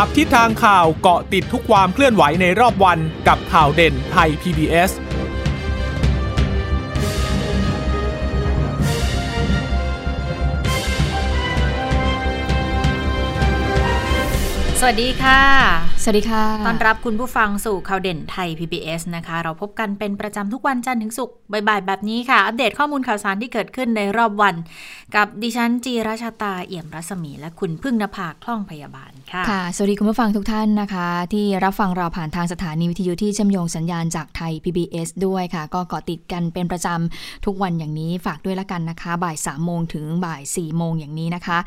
จับทิศทางข่าวเกาะติดทุกความเคลื่อนไหวในรอบวันกับข่าวเด่นไทย PBS สวัสดีค่ะ วัสดีค่ะ ต้อนรับคุณผู้ฟังสู่ข่าวเด่นไทย PBS นะคะ เราพบกันเป็นประจำทุกวันจันทร์ถึงศุกร์บ่ายๆแบบนี้ค่ะ อัปเดตข้อมูลข่าวสารที่เกิดขึ้นในรอบวัน กับดิฉันจีราชาตาเอี่ยมรัศมี และคุณพึ่งนภาคล่องพยาบาลค่ะ ค่ะ สวัสดีคุณผู้ฟังทุกท่านนะคะ ที่รับฟังเราผ่านทางสถานีวิทยุที่เชื่อมโยงสัญญาณจากไทย PBS ด้วยค่ะ ก็เกาะติดกันเป็นประจำทุกวันอย่างนี้ฝากด้วยละกันนะคะ บ่าย3โมงถึงบ่าย4โมงอย่างนี้นะคะ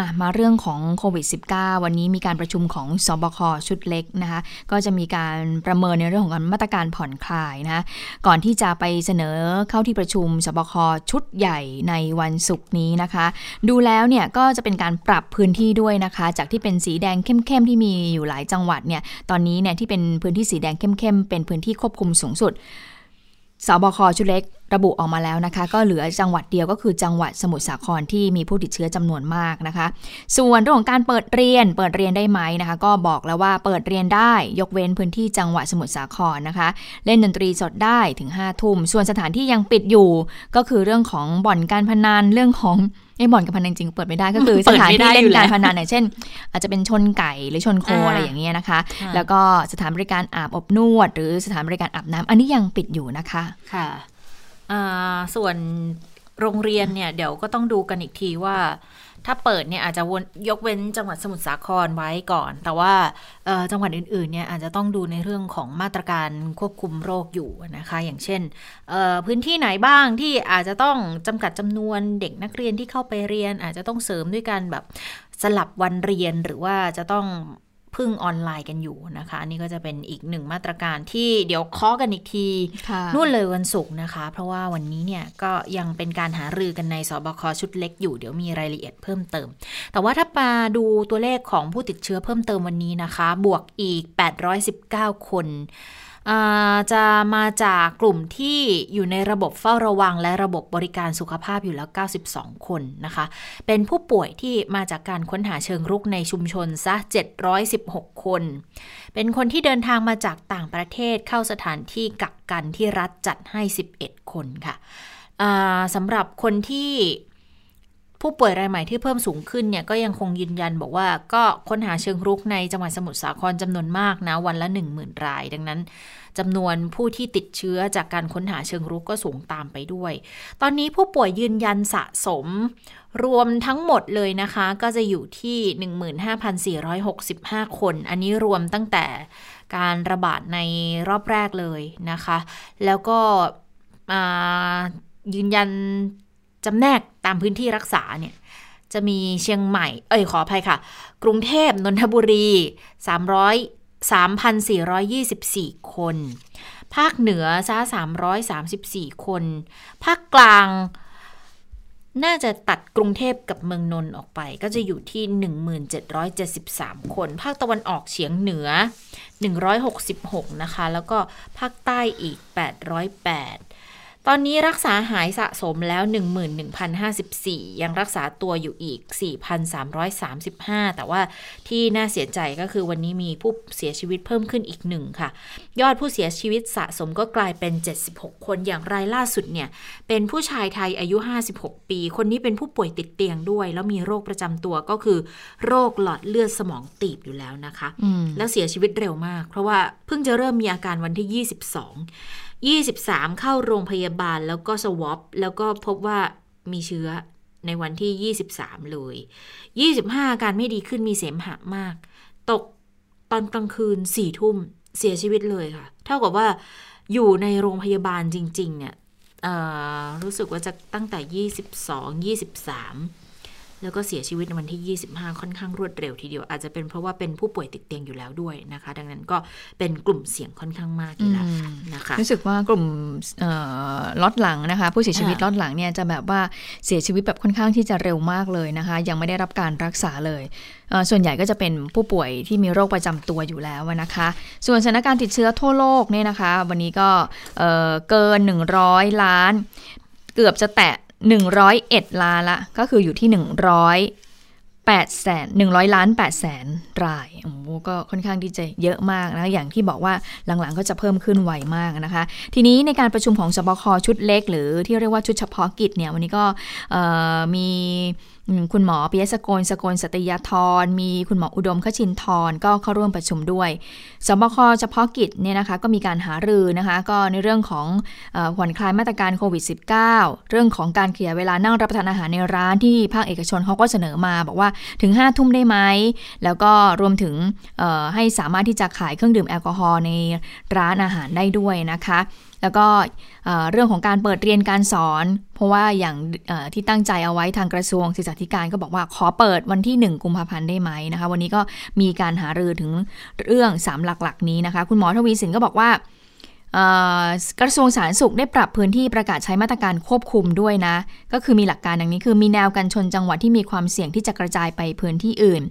ะมาเรื่องของโควิด -19 วันนี้มีการประชุมของสบคชุดเล็กนะคะก็จะมีการประเมินในเรื่องของมาตรการผ่อนคลายนะก่อนที่จะไปเสนอเข้าที่ประชุมสบคชุดใหญ่ในวันศุกร์นี้นะคะ ดูแล้วเนี่ยก็จะเป็นการปรับพื้นที่ด้วยนะคะ จากที่เป็นสีแดงเข้มๆที่มีอยู่หลายจังหวัดเนี่ยตอนนี้เนี่ยที่เป็นพื้นที่สีแดงเข้มๆเป็นพื้นที่ควบคุมสูงสุดสบคชุดเล็กระบุออกมาแล้วนะคะ ก็เหลือจังหวัดเดียวก็คือจังหวัดสมุทรสาครที่มีผู้ติดเชื้อจำนวนมากนะคะ ส่วนเรื่องของการเปิดเรียนเปิดเรียนได้ไหมนะคะ ก็บอกแล้วว่าเปิดเรียนได้ยกเว้นพื้นที่จังหวัดสมุทรสาครนะคะ เล่นดนตรีสดได้ถึง5้าทุ่มส่วนสถานที่ยังปิดอยู่ ก็คือเรื่องของบ่อนการพนันเรื่องของไอ้บ่อนการพนันจริงเปิดไม่ได้ก็คือสถานที่เล่นการพนันเนี่ยเช่น อาจจะเป็นชนไก่หรือชนโคอะไรอย่างเงี้ยนะคะ แล้วก็สถานบริการอาบอบนวด หรือสถานบริการอาบน้ำอันนี้ยังปิดอยู่นะคะค่ะ ส่วนโรงเรียนเนี่ย เดี๋ยวก็ต้องดูกันอีกทีว่า ถ้าเปิดเนี่ยอาจจะยกเว้นจังหวัดสมุทรสาครไว้ก่อน แต่ว่าจังหวัดอื่นๆเนี่ยอาจจะต้องดูในเรื่องของมาตรการควบคุมโรคอยู่นะคะ อย่างเช่น พื้นที่ไหนบ้างที่อาจจะต้องจำกัดจำนวนเด็กนักเรียนที่เข้าไปเรียน อาจจะต้องเสริมด้วยการแบบสลับวันเรียนหรือว่าจะต้อง พึ่งออนไลน์กันอยู่นะคะนี่ก็จะเป็นอีกหนึ่งมาตรการที่เดี๋ยวเคาะกันอีกที นู่นเลยวันศุกร์นะคะ เพราะว่าวันนี้เนี่ยก็ยังเป็นการหารือกันในสบคชุดเล็กอยู่เดี๋ยวมีรายละเอียดเพิ่มเติม แต่ว่าถ้ามาดูตัวเลขของผู้ติดเชื้อเพิ่มเติมวันนี้นะคะ บวกอีก 819 คน จะมาจากกลุ่มที่อยู่ในระบบเฝ้าระวัง และระบบบริการสุขภาพอยู่แล้ว 92 คนนะคะ เป็นผู้ป่วยที่มาจากการค้นหาเชิงรุกในชุมชนซะ 716 คน เป็นคนที่เดินทางมาจากต่างประเทศเข้าสถานที่กักกันที่รัฐจัดให้ 11 คนค่ะสำหรับคนที่ ผู้ป่วยรายใหม่ที่เพิ่มสูงขึ้นเนี่ยก็ยังคงยืนยันบอกว่าก็ค้นหาเชิงรุกในจังหวัดสมุทรสาครจำนวนมากนะวันละ 10,000 ราย ดังนั้นจำนวนผู้ที่ติดเชื้อจากการค้นหาเชิงรุกก็สูงตามไปด้วย ตอนนี้ผู้ป่วยยืนยันสะสม รวมทั้งหมดเลยนะคะ ก็จะอยู่ที่ 15,465 คน อันนี้รวมตั้งแต่การระบาดในรอบแรกเลยนะคะ แล้วก็ยืนยัน จำแนกตามพื้นที่รักษาเนี่ยจะมีเชียงใหม่ เอ้ยขออภัยค่ะ กรุงเทพนนทบุรี 300 3,424 คน ภาคเหนือซะ334 คน ภาคกลาง น่าจะตัดกรุงเทพกับเมืองนนท์ออกไป ก็จะอยู่ที่ 1773 คน ภาคตะวันออกเฉียงเหนือ 166 นะคะ แล้วก็ภาคใต้อีก 808 ตอนนี้รักษาหายสะสมแล้ว 11,054 ยังรักษาตัวอยู่อีก 4,335 แต่ว่าที่น่าเสียใจก็คือวันนี้มีผู้เสียชีวิตเพิ่มขึ้นอีกหนึ่งค่ะ ยอดผู้เสียชีวิตสะสมก็กลายเป็น 76 คนอย่างรายล่าสุดเนี่ย เป็นผู้ชายไทยอายุ 56 ปี คนนี้เป็นผู้ป่วยติดเตียงด้วย แล้วมีโรคประจำตัวก็คือ โรคหลอดเลือดสมองตีบอยู่แล้วนะคะ แล้วเสียชีวิตเร็วมาก เพราะว่าเพิ่งจะเริ่มมีอาการวันที่ 22 23 เข้าโรงพยาบาลแล้วก็สวอปแล้วก็พบว่ามีเชื้อในวันที่ 23 เลย 25 อาการไม่ดีขึ้นมีเสมหะมาก ตกตอนกลางคืนสี่ทุ่มเสียชีวิตเลยค่ะ เท่ากับว่าอยู่ในโรงพยาบาลจริง ๆ เนี่ยรู้สึกว่าจะตั้งแต่ 22 23 แล้วก็เสียชีวิตในวันที่ 25 ค่อนข้างรวดเร็วทีเดียว อาจจะเป็นเพราะว่าเป็นผู้ป่วยติดเตียงอยู่แล้วด้วยนะคะ ดังนั้นก็เป็นกลุ่มเสี่ยงค่อนข้างมากอยู่แล้วนะคะรู้สึกว่ากลุ่มล็อตหลังนะคะ ผู้เสียชีวิตล็อตหลังเนี่ยจะแบบว่าเสียชีวิตแบบค่อนข้างที่จะเร็วมากเลยนะคะ ยังไม่ได้รับการรักษาเลยส่วนใหญ่ก็จะเป็นผู้ป่วยที่มีโรคประจำตัวอยู่แล้วนะคะ ส่วนสถานการณ์ติดเชื้อทั่วโลกเนี่ยนะคะ วันนี้ก็เกิน 100 ล้าน เกือบจะแตะ 101 ล้านละ ก็คืออยู่ที่8แสน100 ล้าน8แสนรายโอ้โหก็ค่อนข้างที่จะเยอะมากนะ อย่างที่บอกว่าหลังๆก็จะเพิ่มขึ้นไวมากนะคะ ทีนี้ในการประชุมของสบคชุดเล็ก หรือที่เรียกว่าชุดเฉพาะกิจเนี่ย วันนี้ก็มี คุณหมอปิยสกลสกลสติยธรมีคุณหมออุดมขชินทรก็เข้าร่วมประชุมด้วยสบคเฉพาะกิจเนี่ยนะคะก็มีการหารือนะคะก็ในเรื่องของผ่อนคลายมาตรการโควิด -19 เรื่องของการเขยายเวลานั่งรับประทานอาหารในร้านที่ภาคเอกชนเขาก็เสนอมา บอกว่าถึง5ทุ่มได้ไหม แล้วก็รวมถึงให้สามารถที่จะขายเครื่องดื่มแอลกอฮอล์ในร้านอาหารได้ด้วยนะคะ แล้วก็เรื่องของการเปิดเรียนการสอน เพราะว่าอย่างที่ตั้งใจเอาไว้ทางกระทรวงศึกษาธิการก็บอกว่าขอเปิดวันที่ 1 กุมภาพันธ์ได้ไหมนะคะ วันนี้ก็มีการหารือถึงเรื่อง 3 หลักๆ นี้นะคะ คุณหมอทวีสินก็บอกว่ากระทรวงสาธารณสุขได้ปรับพื้นที่ประกาศใช้มาตรการควบคุมด้วยนะ ก็คือมีหลักการดังนี้คือมีแนวกันชนจังหวัดที่มีความเสี่ยงที่จะกระจายไปพื้นที่อื่น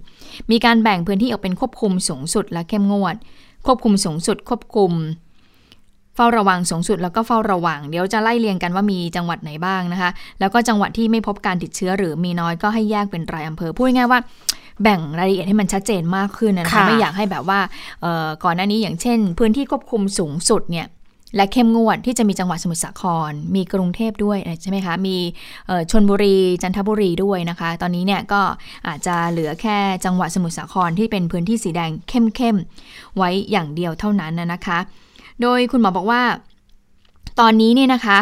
มีการแบ่งพื้นที่ออกเป็นควบคุมสูงสุดและเข้มงวด ควบคุมสูงสุดควบคุม เฝ้าระวังสูงสุดแล้วก็เฝ้าระวัง เดี๋ยวจะไล่เรียงกันว่ามีจังหวัดไหนบ้างนะคะ แล้วก็จังหวัดที่ไม่พบการติดเชื้อหรือมีน้อยก็ให้แยกเป็นรายอำเภอพูดง่ายว่าแบ่งรายละเอียดให้มันชัดเจนมากขึ้นนะคะไม่อยากให้แบบว่าก่อนหน้านี้อย่างเช่น พื้นที่ควบคุมสูงสุดเนี่ยและเข้มงวดที่จะมีจังหวัดสมุทรสาคร มีกรุงเทพด้วยใช่ไหมคะ มีชนบุรีจันทบุรีด้วยนะคะ ตอนนี้เนี่ยก็อาจจะเหลือแค่จังหวัดสมุทรสาครที่เป็นพื้นที่สีแดงเข้มๆไว้อย่างเดียวเท่านั้นนะคะ โดยคุณหมอบอกว่า ตอนนี้เนี่ยนะคะ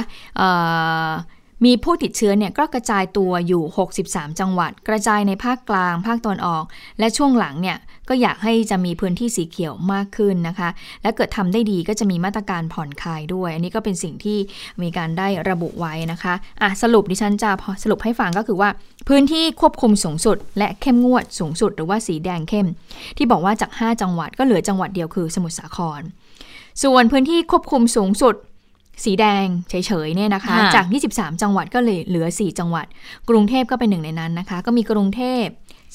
มีผู้ติดเชื้อเนี่ยก็กระจายตัวอยู่ 63 จังหวัด กระจายในภาคกลาง ภาคตอนออก และช่วงหลังเนี่ยก็อยากให้จะมีพื้นที่สีเขียวมากขึ้นนะคะ และเกิดทำได้ดีก็จะมีมาตรการผ่อนคลายด้วย อันนี้ก็เป็นสิ่งที่มีการได้ระบุไว้นะคะอะสรุปดิฉันจะสรุปให้ฟังก็คือว่า พื้นที่ควบคุมสูงสุด และเข้มงวดสูงสุด หรือว่าสีแดงเข้ม ที่บอกว่าจาก 5 จังหวัดก็เหลือจังหวัดเดียวคือสมุทรสาคร ส่วนพื้นที่ควบคุมสูงสุด สีแดงเฉยๆเนี่ยนะคะ จาก 23 จังหวัดก็เลยเหลือ 4 จังหวัด กรุงเทพก็เป็นหนึ่งในนั้นนะคะ ก็มีกรุงเทพ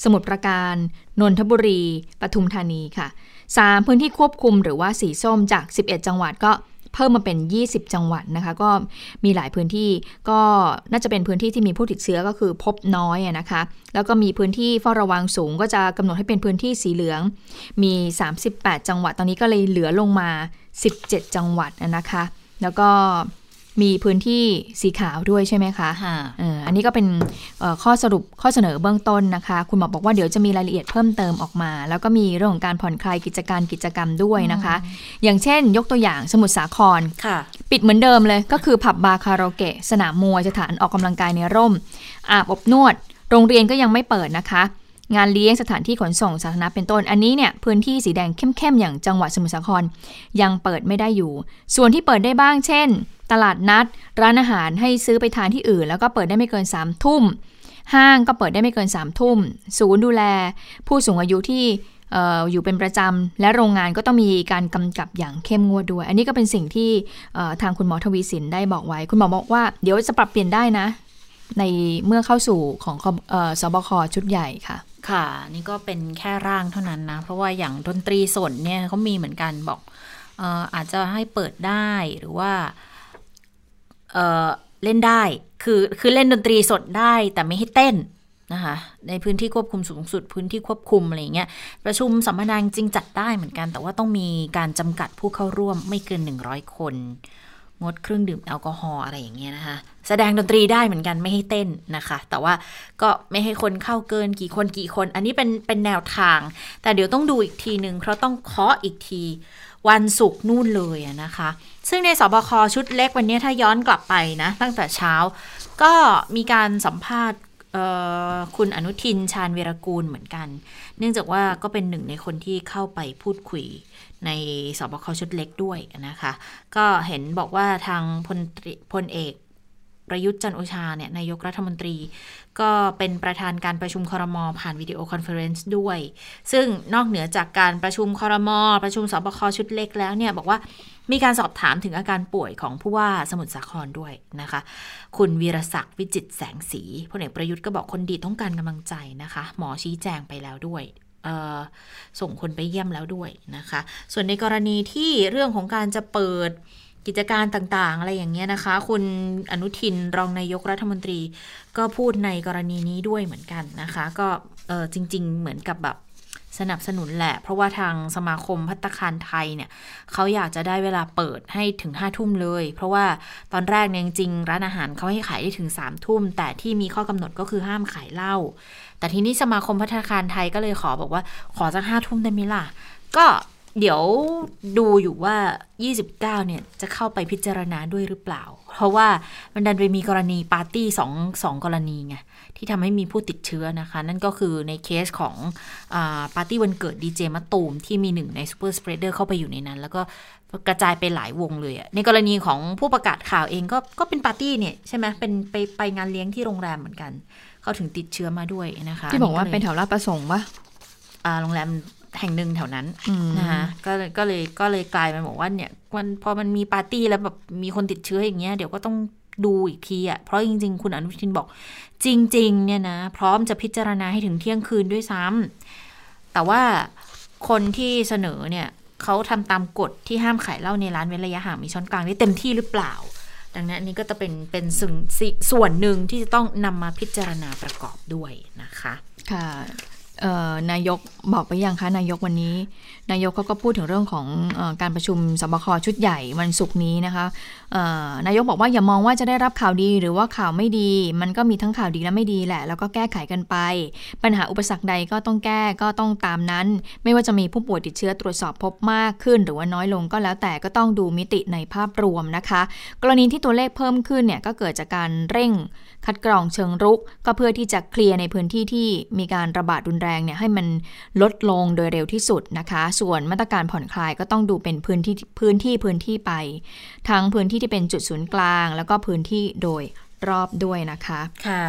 สมุทรปราการ นนทบุรี ปทุมธานีค่ะ 3 พื้นที่ควบคุมหรือว่าสีส้มจาก 11 จังหวัดก็ เพิ่มมาเป็น 20 จังหวัดนะคะ ก็มีหลายพื้นที่ก็น่าจะเป็นพื้นที่ที่มีผู้ติดเชื้อก็คือพบน้อยนะคะ แล้วก็มีพื้นที่เฝ้าระวังสูง ก็จะกำหนดให้เป็นพื้นที่สีเหลือง มี 38 จังหวัด ตอนนี้ก็เลยเหลือลงมา 17 จังหวัดนะคะ แล้วก็ มีพื้นที่สีขาวด้วยใช่ไหมคะอันนี้ก็เป็นข้อสรุปข้อเสนอเบื้องต้นนะคะ คุณหมอบอกว่าเดี๋ยวจะมีรายละเอียดเพิ่มเติมออกมา แล้วก็มีเรื่องของการผ่อนคลายกิจการกิจกรรมด้วยนะคะ อย่างเช่น ยกตัวอย่างสมุทรสาครปิดเหมือนเดิมเลยก็คือผับบาร์คาราโอเกะสนามมวยสถานออกกำลังกายในร่ม อาบอบนวด โรงเรียนก็ยังไม่เปิดนะคะ งานเลี้ยงสถานที่ขนส่งสาธารณะเป็นต้น อันนี้เนี่ยพื้นที่สีแดงเข้มๆอย่างจังหวัดสมุทรสาครยังเปิดไม่ได้อยู่ ส่วนที่เปิดได้บ้าง เช่น ตลาดนัด ร้านอาหารให้ซื้อไปทานที่อื่น แล้วก็เปิดได้ไม่เกิน3ามทุ่ม ห้างก็เปิดได้ไม่เกิน3ามทุ่ม ศูนย์ดูแล ผู้สูงอายุที่อยู่เป็นประจำ และโรงงานก็ต้องมีการกำกับอย่างเข้มงวดด้วย อันนี้ก็เป็นสิ่งที่ทางคุณหมอทวีสินได้บอกไว้ คุณหมอบอกว่าเดี๋ยวจะปรับเปลี่ยนได้นะ ในเมื่อเข้าสู่ของสอบคชุดใหญ่ค่ะ ค่ะ นี่ก็เป็นแค่ร่างเท่านั้นนะ เพราะว่าอย่างดนตรีสดเนี่ยเขามีเหมือนกันบอกอออาจจะให้เปิดได้หรือว่าเเล่นได้ คือคือเล่นดนตรีสดได้แต่ไม่ให้เต้นนะคะในพื้นที่ควบคุมสูงสุด พื้นที่ควบคุมอะไรเงี้ยประชุมสัมมนาจริงจัดได้เหมือนกัน แต่ว่าต้องมีการจำกัดผู้เข้าร่วมไม่เกิน 100 คน งดเครื่องดื่มแอลกอฮอล์อะไรอย่างเงี้ยนะคะ แสดงดนตรีได้เหมือนกันไม่ให้เต้นนะคะ แต่ว่าก็ไม่ให้คนเข้าเกินกี่คนกี่คน อันนี้เป็นเป็นแนวทาง แต่เดี๋ยวต้องดูอีกทีหนึ่งเพราะต้องเคาะอีกทีวันศุกร์นู่นเลยนะคะ ซึ่งในสบคชุดเล็กวันนี้ถ้าย้อนกลับไปนะ ตั้งแต่เช้า ก็มีการสัมภาษณ์คุณอนุทินชาญเวรกูลเหมือนกัน เนื่องจากว่าก็เป็นหนึ่งในคนที่เข้าไปพูดคุย ในศบคชุดเล็กด้วยนะคะ ก็เห็นบอกว่าทางพลพลเอกประยุทธ์จันโอชาเนี่ยนายกรัฐมนตรี ก็เป็นประธานการประชุมครมผ่าน video conference ด้วย ซึ่งนอกเหนือจากการประชุมคอรมอประชุมสบคชุดเล็กแล้วเนี่ยบอกว่ามีการสอบถามถึงอาการป่วยของผู้ว่าสมุทรสาครด้วยนะคะ คุณวีรศักดิ์วิจิตร์แสงศรีพลเอกประยุทธ์ก็บอกคนดีต้องการกำลังใจนะคะ หมอชี้แจงไปแล้วด้วย ส่งคนไปเยี่ยมแล้วด้วยนะคะ ส่วนในกรณีที่เรื่องของการจะเปิดกิจการต่างๆ อะไรอย่างเงี้ยนะคะ คุณอนุทินรองนายกรัฐมนตรี ก็พูดในกรณีนี้ด้วยเหมือนกันนะคะ ก็จริง ๆ เหมือนกับแบบ สนับสนุนแหละ เพราะว่าทางสมาคมพัตคารไทยเนี่ยเขาอยากจะได้เวลาเปิดให้ถึงห้าทุ่มเลย เพราะว่าตอนแรกเนี่ยจริงร้านอาหารเขาให้ขายได้ถึงสามทุ่ม แต่ที่มีข้อกำหนดก็คือห้ามขายเหล้าแต่ทีนี้สมาคมภัตตาคารไทยก็เลยขอบอกว่าขอสักห้าทุ่มได้ไหมล่ะ ก็ เดี๋ยวดูอยู่ว่า 29 เนี่ยจะเข้าไปพิจารณาด้วยหรือเปล่า เพราะว่ามันดันไปมีกรณีปาร์ตี้สองสองกรณีไงที่ทำให้มีผู้ติดเชื้อนะคะ นั่นก็คือในเคสของอาปาร์ตี้วันเกิดดีเจมะตูม ที่มีหนึ่งใน super spreader เข้าไปอยู่ในนั้น แล้วก็กระจายไปหลายวงเลยอะในกรณีของผู้ประกาศข่าวเองก็ก็เป็นปาร์ตี้เนี่ยใช่ไหมเป็นไปไปงานเลี้ยงที่โรงแรมเหมือนกัน เขาถึงติดเชื้อมาด้วยนะคะ ที่บอกว่าเป็นแถวลาดประสงค์ปะอ่าโรงแรม แห่งหนึ่งแถวนั้นอืมนะคะก็เลยก็เลยก็เลยกลายเป็นบอกว่าเนี่ยมันพอมันมีปาร์ตี้แล้วแบบมีคนติดเชื้ออย่างเงี้ยเดี๋ยวก็ต้องดูอีกทีอะ่ะ เพราะจริง ๆ คุณอนุทินบอก จริง ๆ เนี่ยนะ พร้อมจะพิจารณาให้ถึงเที่ยงคืนด้วยซ้ำแต่ว่าคนที่เสนอเนี่ยเขาทำตามกฎที่ห้ามขายเหล้าในร้านเว้นระยะห่างมีช้อนกลางได้เต็มที่หรือเปล่า ดังนั้นอันนี้ก็จะเป็นเป็นส่วนส่วนหนึ่งที่จะต้องนำมาพิจารณาประกอบด้วยนะคะ ค่ะเอ่อ นายกบอกไปยังคะนายกวันนี้ นายกเขาก็พูดถึงเรื่องของอการประชุมสบคชุดใหญ่วันศุกร์นี้นะคะนายกบอกว่าอย่ามองว่าจะได้รับข่าวดีหรือว่าข่าวไม่ดี มันก็มีทั้งข่าวดีและไม่ดีแหละ แล้วก็แก้ไขกันไป ปัญหาอุปสรรคใดก็ต้องแก้ก็ต้องตามนั้น ไม่ว่าจะมีผู้ป่วยติดเชื้อตรวจสอบพบมากขึ้น หรือว่าน้อยลงก็แล้วแต่ก็ต้องดูมิติในภาพรวมนะคะ กรณีที่ตัวเลขเพิ่มขึ้นเนี่ยก็เกิดจากการเร่ง คัดกรองเชิงรุก ก็เพื่อที่จะเคลียร์ในพื้นที่ที่มีการระบาดรุนแรงเนี่ยให้มันลดลงโดยเร็วที่สุดนะคะ ส่วนมาตรการผ่อนคลายก็ต้องดูเป็นพื้นที่พื้นที่พื้นที่ไป ทั้งพื้นที่ที่เป็นจุดศูนย์กลาง แล้วก็พื้นที่โดยรอบด้วยนะคะ ค่ะ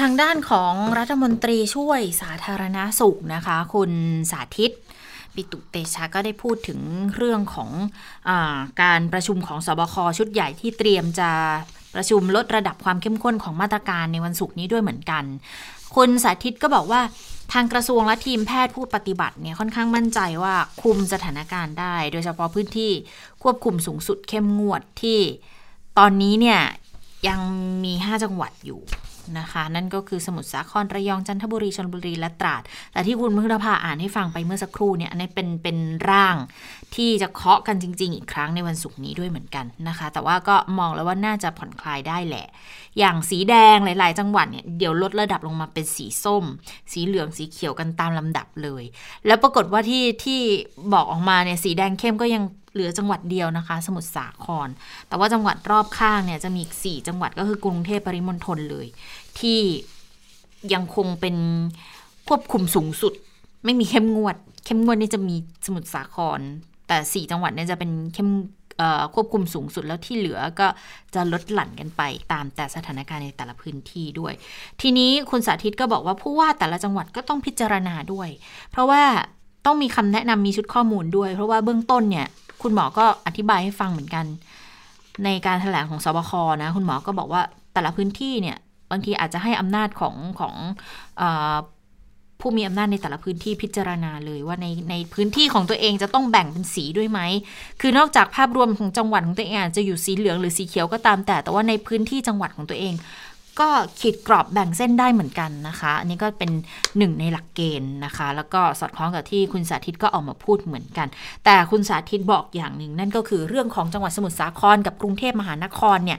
ทางด้านของรัฐมนตรีช่วยสาธารณาสุขนะคะ คุณสาธิตปิตุเตชะก็ได้พูดถึงเรื่องของอการประชุมของสบคชุดใหญ่ที่เตรียมจะ ประชุมลดระดับความเข้มข้นของมาตรการในวันศุกร์นี้ด้วยเหมือนกัน คุณสาธิตก็บอกว่าทางกระทรวงและทีมแพทย์ผู้ปฏิบัติเนี่ยค่อนข้างมั่นใจว่าคุมสถานการณ์ได้ โดยเฉพาะพื้นที่ควบคุมสูงสุดเข้มงวดที่ตอนนี้เนี่ยยังมี 5 จังหวัดอยู่ นะคะ นั่นก็คือสมุทรสาครระยองจันทบุรีชลบุรีและตราด แต่ที่คุณมึกดาภาอ่านให้ฟังไปเมื่อสักครู่เนี่ยอันนี้เป็นเป็นร่างที่จะเคาะกันจริง ๆ อีกครั้งในวันศุกร์นี้ด้วยเหมือนกันนะคะ แต่ว่าก็มองแล้วว่าน่าจะผ่อนคลายได้แหละ อย่างสีแดงหลาย ๆ จังหวัดเนี่ยเดี๋ยวลดระดับลงมาเป็นสีส้ม สีเหลืองสีเขียวกันตามลำดับเลย แล้วปรากฏว่าที่ที่บอกออกมาเนี่ยสีแดงเข้มก็ยังเหลือจังหวัดเดียวนะคะ สมุทรสาคร แต่ว่าจังหวัดรอบข้างเนี่ยจะมีอีกสี่จังหวัดก็คือกรุงเทพปริมณฑลเลย ที่ยังคงเป็นควบคุมสูงสุด ไม่มีเข้มงวด เข้มงวดนี่จะมีสมุทรสาคร แต่สี่จังหวัดเนี่ยจะเป็นเข้มควบคุมสูงสุดแล้วที่เหลือก็จะลดหลั่นกันไปตามแต่สถานการณ์ในแต่ละพื้นที่ด้วย ทีนี้คุณสาธิตก็บอกว่าผู้ว่าแต่ละจังหวัดก็ต้องพิจารณาด้วย เพราะว่าต้องมีคำแนะนำมีชุดข้อมูลด้วย เพราะว่าเบื้องต้นเนี่ย คุณหมอก็อธิบายให้ฟังเหมือนกัน ในการถแถลงของสบคนะ คุณหมอก็บอกว่าแต่ละพื้นที่เนี่ย บางทีอาจจะให้อำนาจของของออผู้มีอำนาจในแต่ละพื้นที่พิจารณาเลยว่าในในพื้นที่ของตัวเองจะต้องแบ่งเป็นสีด้วยไหม คือนอกจากภาพรวมของจังหวัดของตัวเองอาจจะอยู่สีเหลืองหรือสีเขียวก็ตามแต่ แต่ว่าในพื้นที่จังหวัดของตัวเอง ก็ขีดกรอบแบ่งเส้นได้เหมือนกันนะคะ อันนี้ก็เป็นหนึ่งในหลักเกณฑ์นะคะ แล้วก็สอดคล้องกับที่คุณสาธิตก็ออกมาพูดเหมือนกัน แต่คุณสาธิตบอกอย่างหนึ่งนั่นก็คือเรื่องของจังหวัดสมุทรสาครกับกรุงเทพมหานครเนี่ย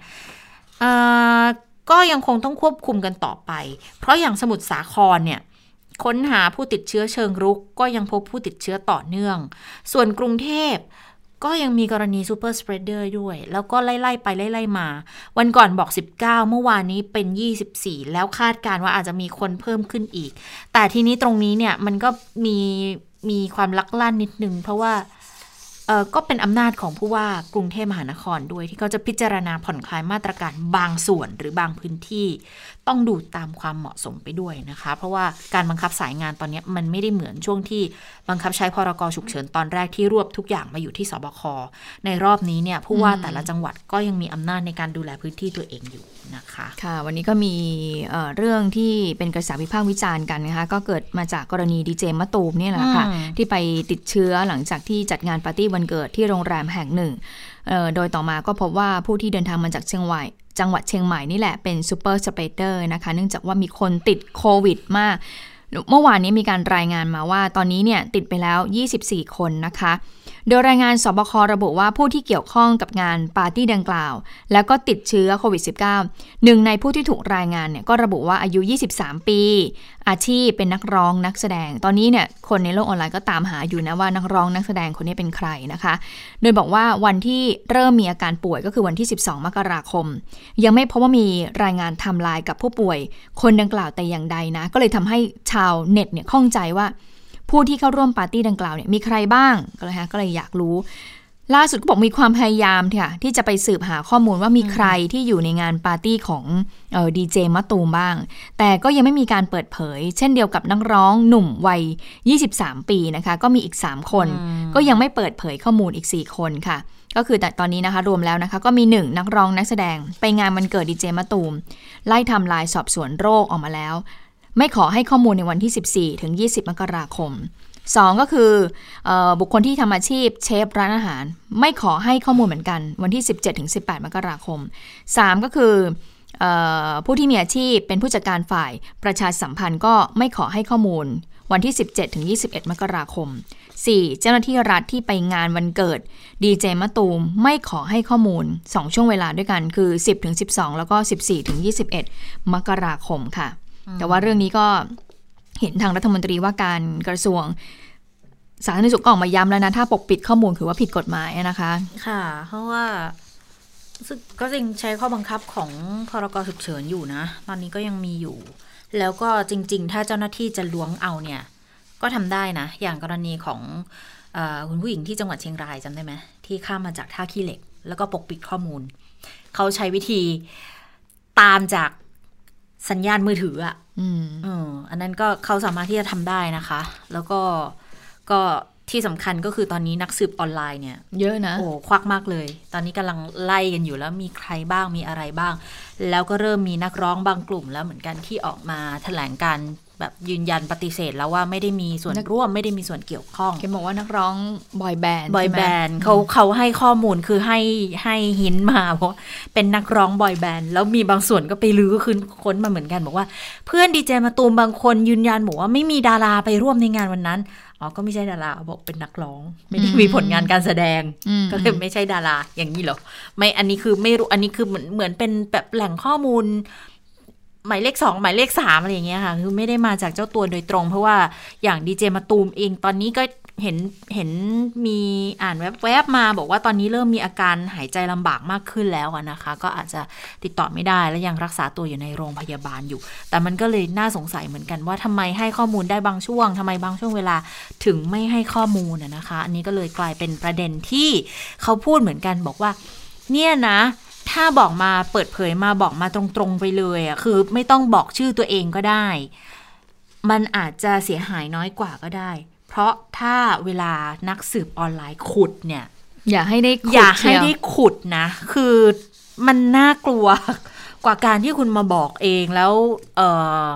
ก็ยังคงต้องควบคุมกันต่อไป เพราะอย่างสมุทรสาครเนี่ยค้นหาผู้ติดเชื้อเชิงรุก ก็ยังพบผู้ติดเชื้อต่อเนื่อง ส่วนกรุงเทพ ก็ยังมีกรณี super spreader ด้วย แล้วก็ไล่ๆไปไล่ๆมา วันก่อนบอก 19 เมื่อวานนี้เป็น 24 แล้วคาดการณ์ว่าอาจจะมีคนเพิ่มขึ้นอีก แต่ทีนี้ตรงนี้เนี่ยมันก็มีมีความลักลั่นนิดนึง เพราะว่าเออก็เป็นอำนาจของผู้ว่ากรุงเทพมหานครด้วยที่เขาจะพิจารณาผ่อนคลายมาตรการบางส่วนหรือบางพื้นที่ ต้องดูตามความเหมาะสมไปด้วยนะคะ เพราะว่าการบังคับสายงานตอนนี้มันไม่ได้เหมือนช่วงที่บังคับใช้พรกฉุกเฉินตอนแรกที่รวบทุกอย่างมาอยู่ที่สบค ในรอบนี้เนี่ยผู้ว่าแต่ละจังหวัดก็ยังมีอำนาจในการดูแลพื้นที่ตัวเองอยู่นะคะค่ะ วันนี้ก็มีเอ่อเรื่องที่เป็นกระแสวิพากษ์วิจารณ์กันนะคะก็เกิดมาจากกรณีดีเจมะตูมเนี่ยแหละค่ะอืมที่ไปติดเชื้อหลังจากที่จัดงานปาร์ตี้วันเกิดที่โรงแรมแห่งหนึ่งเอ่อโดยต่อมาก็พบว่าผู้ที่เดินทางมาจากเชียงใหม่จังหวัดเชียงใหม่นี่แหละเป็น super spreader นะคะเนื่องจากว่ามีคนติดโควิดมาก เมื่อวานนี้มีการรายงานมาว่าตอนนี้เนี่ยติดไปแล้ว 24 คนนะคะ โดยรายงานศบคระบุว่าผู้ที่เกี่ยวข้องกับงานปาร์ตี้ดังกล่าว แล้วก็ติดเชื้อโควิด -19 หนึ่งในผู้ที่ถูกรายงานเนี่ยก็ระบุว่าอายุ 23 ปี อาชีพเป็นนักร้องนักแสดง ตอนนี้เนี่ยคนในโลกออนไลน์ก็ตามหาอยู่นะว่านักร้องนักแสดงคนนี้เป็นใครนะคะ โดยบอกว่าวันที่เริ่มมีอาการป่วยก็คือวันที่ 12 มกราคม ยังไม่พบว่ามีรายงานทำลายกับผู้ป่วย คนดังกล่าวแต่อย่างใดนะ ก็เลยทำให้ชาวเน็ตเนี่ยข้องใจว่า ผู้ที่เข้าร่วมปาร์ตี้ดังกล่าวเนี่ยมีใครบ้างก็เลยฮะก็เลยอยากรู้ ล่าสุดก็บอกมีความพยายามค่ะที่จะไปสืบหาข้อมูลว่ามีใครที่อยู่ในงานปาร์ตี้ของดีเจมะตูมบ้าง แต่ก็ยังไม่มีการเปิดเผย เช่นเดียวกับนักร้องหนุ่มวัย 23 ปีนะคะ ก็มีอีก 3 คน ก็ยังไม่เปิดเผยข้อมูลอีก 4 คนค่ะ ก็คือแต่ตอนนี้นะคะ รวมแล้วนะคะ ก็มีหนึ่งนักร้องนักแสดง ไปงานมันเกิดดีเจมะตูม ไล่ทำลายสอบสวนโรคออกมาแล้ว ไม่ขอให้ข้อมูลในวันที่ 14 ถึง 20 มกราคม 2 ก็คืออบุคคลที่ทำอาชีพเชฟร้านอาหาร ไม่ขอให้ข้อมูลเหมือนกันวันที่ 17 ถึง 18 มกราคม 3 ก็คืออผู้ที่มีอาชีพเป็นผู้จัดการฝ่ายประชาสัมพันธ์ก็ไม่ขอให้ข้อมูลวันที่ 17 ถึง 21 มกราคม 4. เจ้าหน้าที่รัฐที่ไปงานวันเกิดดีเจมะตูมไม่ขอให้ข้อมูล 2 ช่วงเวลาด้วยกันคือ 10 ถึง 12 แล้วก็ 14 ถึง 21 มกราคมค่ะ แต่ว่าเรื่องนี้ก็เห็นทางรัฐมนตรีว่าการกระทรวง สาธารณสุขก็ออกมาย้ำแล้วนะถ้าปกปิดข้อมูลคือว่าผิดกฎหมายนะคะ ค่ะ เพราะว่าซึ่งก็จริงใช้ข้อบังคับของพรกฉุกเฉินอยู่นะ ตอนนี้ก็ยังมีอยู่ แล้วก็จริง ๆ ถ้าเจ้าหน้าที่จะล้วงเอาเนี่ย ก็ทำได้นะ อย่างกรณีของอคุณผู้หญิงที่จังหวัดเชียงรายจำได้ไหมที่ข้ามมาจากท่าขี้เหล็ก แล้วก็ปกปิดข้อมูล เขาใช้วิธีตามจาก สัญญาณมือถืออะอืมอันนั้นก็เขาสามารถที่จะทำได้นะคะ แล้วก็ก็ที่สำคัญก็คือตอนนี้นักสืบออนไลน์เนี่ย เยอะนะ โอ้ควักมากเลย ตอนนี้กำลังไล่กันอยู่แล้วมีใครบ้างมีอะไรบ้าง แล้วก็เริ่มมีนักร้องบางกลุ่มแล้วเหมือนกันที่ออกมาแถลงการ แบบยืนยันปฏิเสธแล้วว่าไม่ได้มีส่วนร่วมไม่ได้มีส่วนเกี่ยวข้องเคนบอกว่านักร้องบอยแบนด์บอยแบนด์เขาเขาให้ข้อมูลคือให้ให้หินมาเพราะเป็นนักร้องบอยแบนด์แล้วมีบางส่วนก็ไปลือก็คือค้นมาเหมือนกันบอกว่า เพื่อนดีเจมาตูมบางคนยืนยันบอกว่าไม่มีดาราไปร่วมในงานวันนั้นอ๋อก็ไม่ใช่ดาราบอกเป็นนักร้อง ไม่ได้มีผลงานการแสดงก็เลยไม่ใช่ดาราอย่างนี้หรอไม่อันนี้คือไม่รู้อันนี้คือเหมือนเหมือนเป็นแบบแหล่งข้อมูล หมายเลขสองหมายเลขสามอะไรอย่างเงี้ยค่ะ คือไม่ได้มาจากเจ้าตัวโดยตรง เพราะว่าอย่างดีเจมาตูมเองตอนนี้ก็เห็นเห็นมีอ่านแวบๆมา บอกว่าตอนนี้เริ่มมีอาการหายใจลำบากมากขึ้นแล้วนะคะ ก็อาจจะติดต่อไม่ได้และยังรักษาตัวอยู่ในโรงพยาบาลอยู่ แต่มันก็เลยน่าสงสัยเหมือนกันว่าทำไมให้ข้อมูลได้บางช่วงทำไมบางช่วงเวลาถึงไม่ให้ข้อมูลนะคะ อันนี้ก็เลยกลายเป็นประเด็นที่เขาพูดเหมือนกันบอกว่า เนี่ยนะ ถ้าบอกมาเปิดเผยมาบอกมาตรงๆไปเลยอะคือไม่ต้องบอกชื่อตัวเองก็ได้ มันอาจจะเสียหายน้อยกว่าก็ได้ เพราะถ้าเวลานักสืบออนไลน์ขุดเนี่ย อย่าให้ได้อย่าให้ได้ขุดนะ คือมันน่ากลัวกว่าการที่คุณมาบอกเองแล้วเออ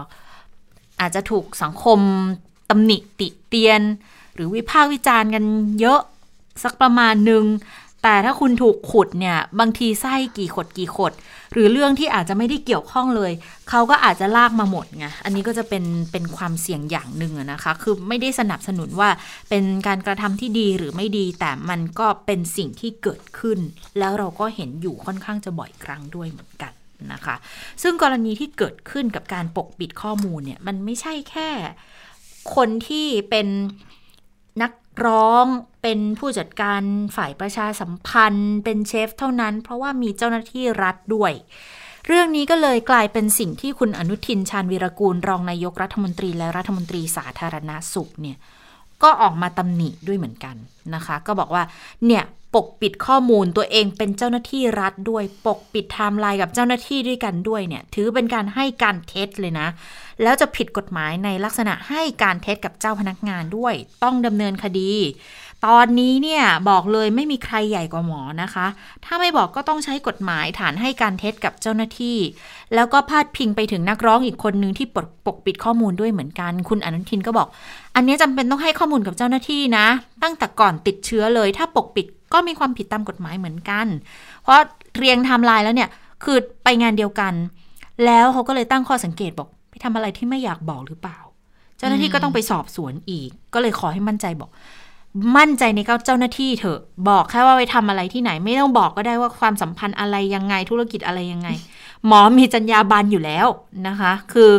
อาจจะถูกสังคมตำหนิติเตียน หรือวิพากษ์วิจารณ์กันเยอะสักประมาณหนึ่ง แต่ถ้าคุณถูกขุดเนี่ย บางทีไส้กี่ขดกี่ขด หรือเรื่องที่อาจจะไม่ได้เกี่ยวข้องเลย เขาก็อาจจะลากมาหมดไงอันนี้ก็จะเป็นเป็นความเสี่ยงอย่างหนึ่งนะคะ คือไม่ได้สนับสนุนว่าเป็นการกระทำที่ดีหรือไม่ดี แต่มันก็เป็นสิ่งที่เกิดขึ้น แล้วเราก็เห็นอยู่ค่อนข้างจะบ่อยครั้งด้วยเหมือนกันนะคะ ซึ่งกรณีที่เกิดขึ้นกับการปกปิดข้อมูลเนี่ยมันไม่ใช่แค่ คนที่เป็น ร้องเป็นผู้จัดการฝ่ายประชาสัมพันธ์ เป็นเชฟเท่านั้น เพราะว่ามีเจ้าหน้าที่รัฐด้วย เรื่องนี้ก็เลยกลายเป็นสิ่งที่คุณอนุทินชาญวีรกูล รองนายกรัฐมนตรีและรัฐมนตรีสาธารณาสุขเนี่ยก็ออกมาตำหนิด้วยเหมือนกันนะคะ ก็บอกว่าเนี่ย ปกปิดข้อมูลตัวเองเป็นเจ้าหน้าที่รัฐด้วย ปกปิดไทม์ไลน์กับเจ้าหน้าที่ด้วยกันด้วยเนี่ยถือเป็นการให้การเท็จเลยนะ แล้วจะผิดกฎหมายในลักษณะให้การเท็จกับเจ้าพนักงานด้วย ต้องดำเนินคดี ตอนนี้เนี่ยบอกเลยไม่มีใครใหญ่กว่าหมอนะคะ ถ้าไม่บอกก็ต้องใช้กฎหมายฐานให้การเท็จกับเจ้าหน้าที่ แล้วก็พาดพิงไปถึงนักร้องอีกคนนึงที่ปกปกปิดข้อมูลด้วยเหมือนกัน คุณอนุทินก็บอก อันนี้จำเป็นต้องให้ข้อมูลกับเจ้าหน้าที่นะ ตั้งแต่ก่อนติดเชื้อเลย ถ้าปกปิด ก็มีความผิดตามกฎหมายเหมือนกัน เพราะเรียงไทม์ไลน์แล้วเนี่ยคือไปงานเดียวกัน แล้วเขาก็เลยตั้งข้อสังเกตบอกไปทำอะไรที่ไม่อยากบอกหรือเปล่า เจ้าหน้าที่ก็ต้องไปสอบสวนอีก ก็เลยขอให้มั่นใจบอก มั่นใจในเจ้าหน้าที่เถอะ บอกแค่ว่าไปทำอะไรที่ไหน ไม่ต้องบอกก็ได้ว่าความสัมพันธ์อะไรยังไงธุรกิจอะไรยังไง หมอมีจรรยาบรรณอยู่แล้วนะคะ คือ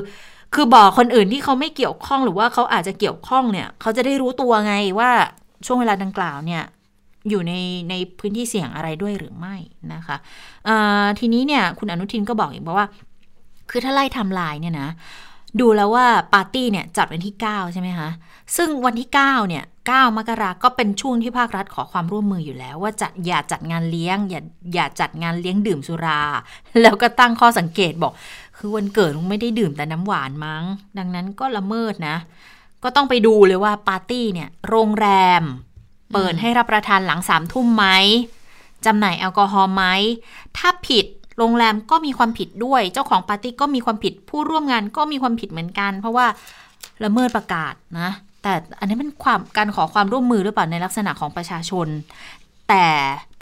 คือบอกคนอื่นที่เขาไม่เกี่ยวข้องหรือว่าเขาอาจจะเกี่ยวข้องเนี่ย เขาจะได้รู้ตัวไงว่าช่วงเวลาดังกล่าวเนี่ย อยู่ในในพื้นที่เสี่ยงอะไรด้วยหรือไม่นะคะทีนี้เนี่ยคุณอนุทินก็บอกอีกว่า คือถ้าไล่ทำลายเนี่ยนะดูแล้วว่าปาร์ตี้เนี่ยจัดวันที่ 9 ใช่ไหมคะ ซึ่งวันที่ 9 เนี่ย 9 มกราก็เป็นช่วงที่ภาครัฐขอความร่วมมืออยู่แล้ว ว่าจัดอย่าจัดงานเลี้ยง อย่าอย่าจัดงานเลี้ยงดื่มสุรา แล้วก็ตั้งข้อสังเกตบอก คือวันเกิดไม่ได้ดื่มแต่น้ำหวานมั้ง ดังนั้นก็ละเมิดนะ ก็ต้องไปดูเลยว่าปาร์ตี้เนี่ย โรงแรม เปิดให้รับประทานหลังสามทุ่มไหมจำหน่ายแอลกอฮอล์ไหม ถ้าผิดโรงแรมก็มีความผิดด้วย เจ้าของปาร์ตี้ก็มีความผิด ผู้ร่วมงานก็มีความผิดเหมือนกัน เพราะว่าละเมิดประกาศนะ แต่อันนี้เป็นความการขอความร่วมมือหรือเปล่าในลักษณะของประชาชน แต่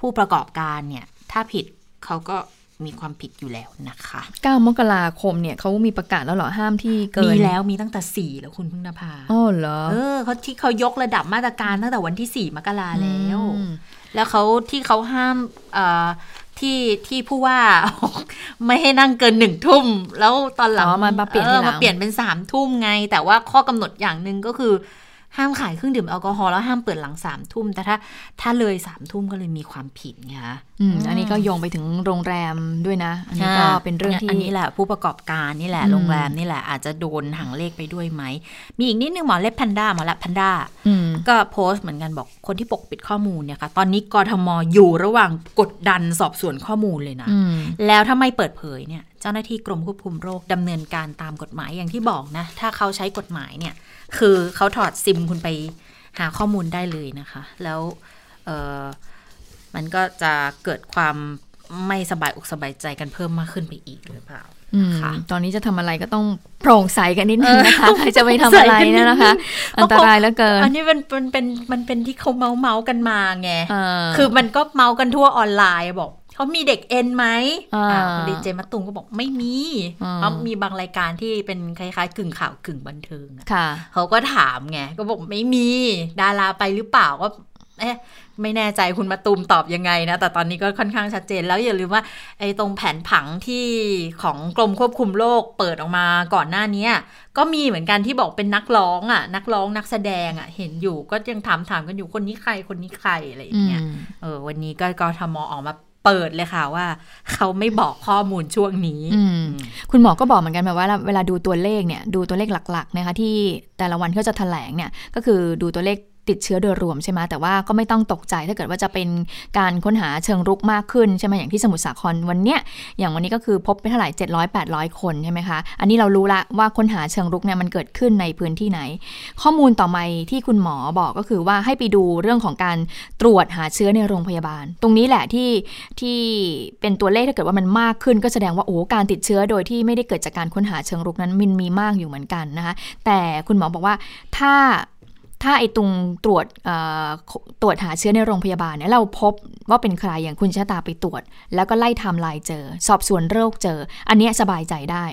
ผู้ประกอบการเนี่ย ถ้าผิดเขาก็ มีความผิดอยู่แล้วนะคะ 9 มกราคมเนี่ยเขามีประกาศแล้วเหรอห้ามที่เกิน มีแล้วมีตั้งแต่ 4 แล้วคุณพึ่งนภาอ๋อเหรอ เออเขาที่เขายกระดับมาตรการตั้งแต่วันที่ 4 มกราแล้ว แล้วเขาที่เขาห้ามที่ที่ผู้ว่าไม่ให้นั่งเกินหนึ่งทุ่ม แล้วตอนหลังมาเปลี่ยนมาเปลี่ยนเป็นสามทุ่มไง แต่ว่าข้อกำหนดอย่างหนึ่งก็คือ ห้ามขายเครื่องดื่มแอลกอฮอล์แล้วห้ามเปิดหลังสามทุ่ม แต่ถ้าถ้าเลยสามทุ่มก็เลยมีความผิดไงคะอืมอันนี้ก็โยงไปถึงโรงแรมด้วยนะ อันนี้ก็เป็นเรื่องที่อันนี้แหละ ผู้ประกอบการนี่แหละโรงแรมนี่แหละอาจจะโดนหังเลขไปด้วยไหม มีอีกนิดนึงหมอเล็บแพนด้าหมอละแพนด้าก็โพสต์เหมือนกันบอกคนที่ปกปิดข้อมูลเนี่ยค่ะตอนนี้กรทมอยู่ระหว่างกดดันสอบสวนข้อมูลเลยนะ แล้วถ้าไม่เปิดเผยเนี่ย เจ้าหน้าที่กรมควบคุมโรคดำเนินการตามกฎหมายอย่างที่บอกนะ ถ้าเขาใช้กฎหมายเนี่ย คือเขาถอดซิมคุณไปหาข้อมูลได้เลยนะคะ แล้วมันก็จะเกิดความไม่สบายอกสบายใจกันเพิ่มมากขึ้นไปอีกหรือเปล่าค่ะตอนนี้จะทำอะไรก็ต้องโปร่งใสกันนิดนึงนะคะ ใครจะไปทำอะไรนะนะคะ อันตรายแล้วเกิน อันนี้มันเป็นเป็นมันเป็นที่เขาเมาเมากันมาไง คือมันก็เมากันทั่วออนไลน์บอก เขามีเด็กเอ็นไหมดีเจมาตุงก็บอกไม่มีเขามีบางรายการที่เป็นคล้ายๆ กึ่งข่าวกึ่งบันเทิงเขาก็ถามไง ก็บอกไม่มี ดาราไปหรือเปล่าก็เอ๊ะไม่แน่ใจคุณมาตูมตอบยังไงนะ แต่ตอนนี้ก็ค่อนข้างชัดเจนแล้วอย่าลืมว่าไอ้ตรงแผนผังที่ของกรมควบคุมโรคเปิดออกมาก่อนหน้านี้ก็มีเหมือนกันที่บอกเป็นนักร้องอะ นักร้องนักแสดงอะ เห็นอยู่ก็ยังถามถามกันอยู่คนนี้ใครคนนี้ใครอะไรอย่างเงี้ยเออวันนี้ก็กทมออกมา เปิดเลยค่ะว่า เขาไม่บอกข้อมูลช่วงนี้คุณหมอก็บอกเหมือนกันแบบว่าเวลาดูตัวเลขเนี่ยดูตัวเลขหลักๆนะคะที่แต่ละวันเขาจะแถลงเนี่ยก็คือดูตัวเลข ติดเชื้อโดยรวมใช่ไหมแต่ว่าก็ไม่ต้องตกใจถ้าเกิดว่าจะเป็นการค้นหาเชิงรุกมากขึ้นใช่ไหมอย่างที่สมุทรสาครวันเนี้ยอย่างวันนี้ก็คือพบไปเท่าไหร่700 800 คนใช่ไหมคะ อันนี้เรารู้ละว่าค้นหาเชิงรุกเนี่ยมันเกิดขึ้นในพื้นที่ไหน ข้อมูลต่อมาที่คุณหมอบอกก็คือว่าให้ไปดูเรื่องของการตรวจหาเชื้อในโรงพยาบาล ตรงนี้แหละที่ที่เป็นตัวเลขถ้าเกิดว่ามันมากขึ้น ก็แสดงว่าโอ้การติดเชื้อโดยที่ไม่ได้เกิดจากการค้นหาเชิงรุกนั้นมันมีมากอยู่เหมือนกันนะคะแต่คุณหมอบอกว่าถ้า ถ้าไอ้ตรงตรวจตรวจหาเชื้อในโรงพยาบาลเนี่ยเราพบว่าเป็นใครอย่างคุณชะตาไปตรวจ แล้วก็ไล่ทำลายเจอ สอบสวนโรคเจอ อันนี้สบายใจได้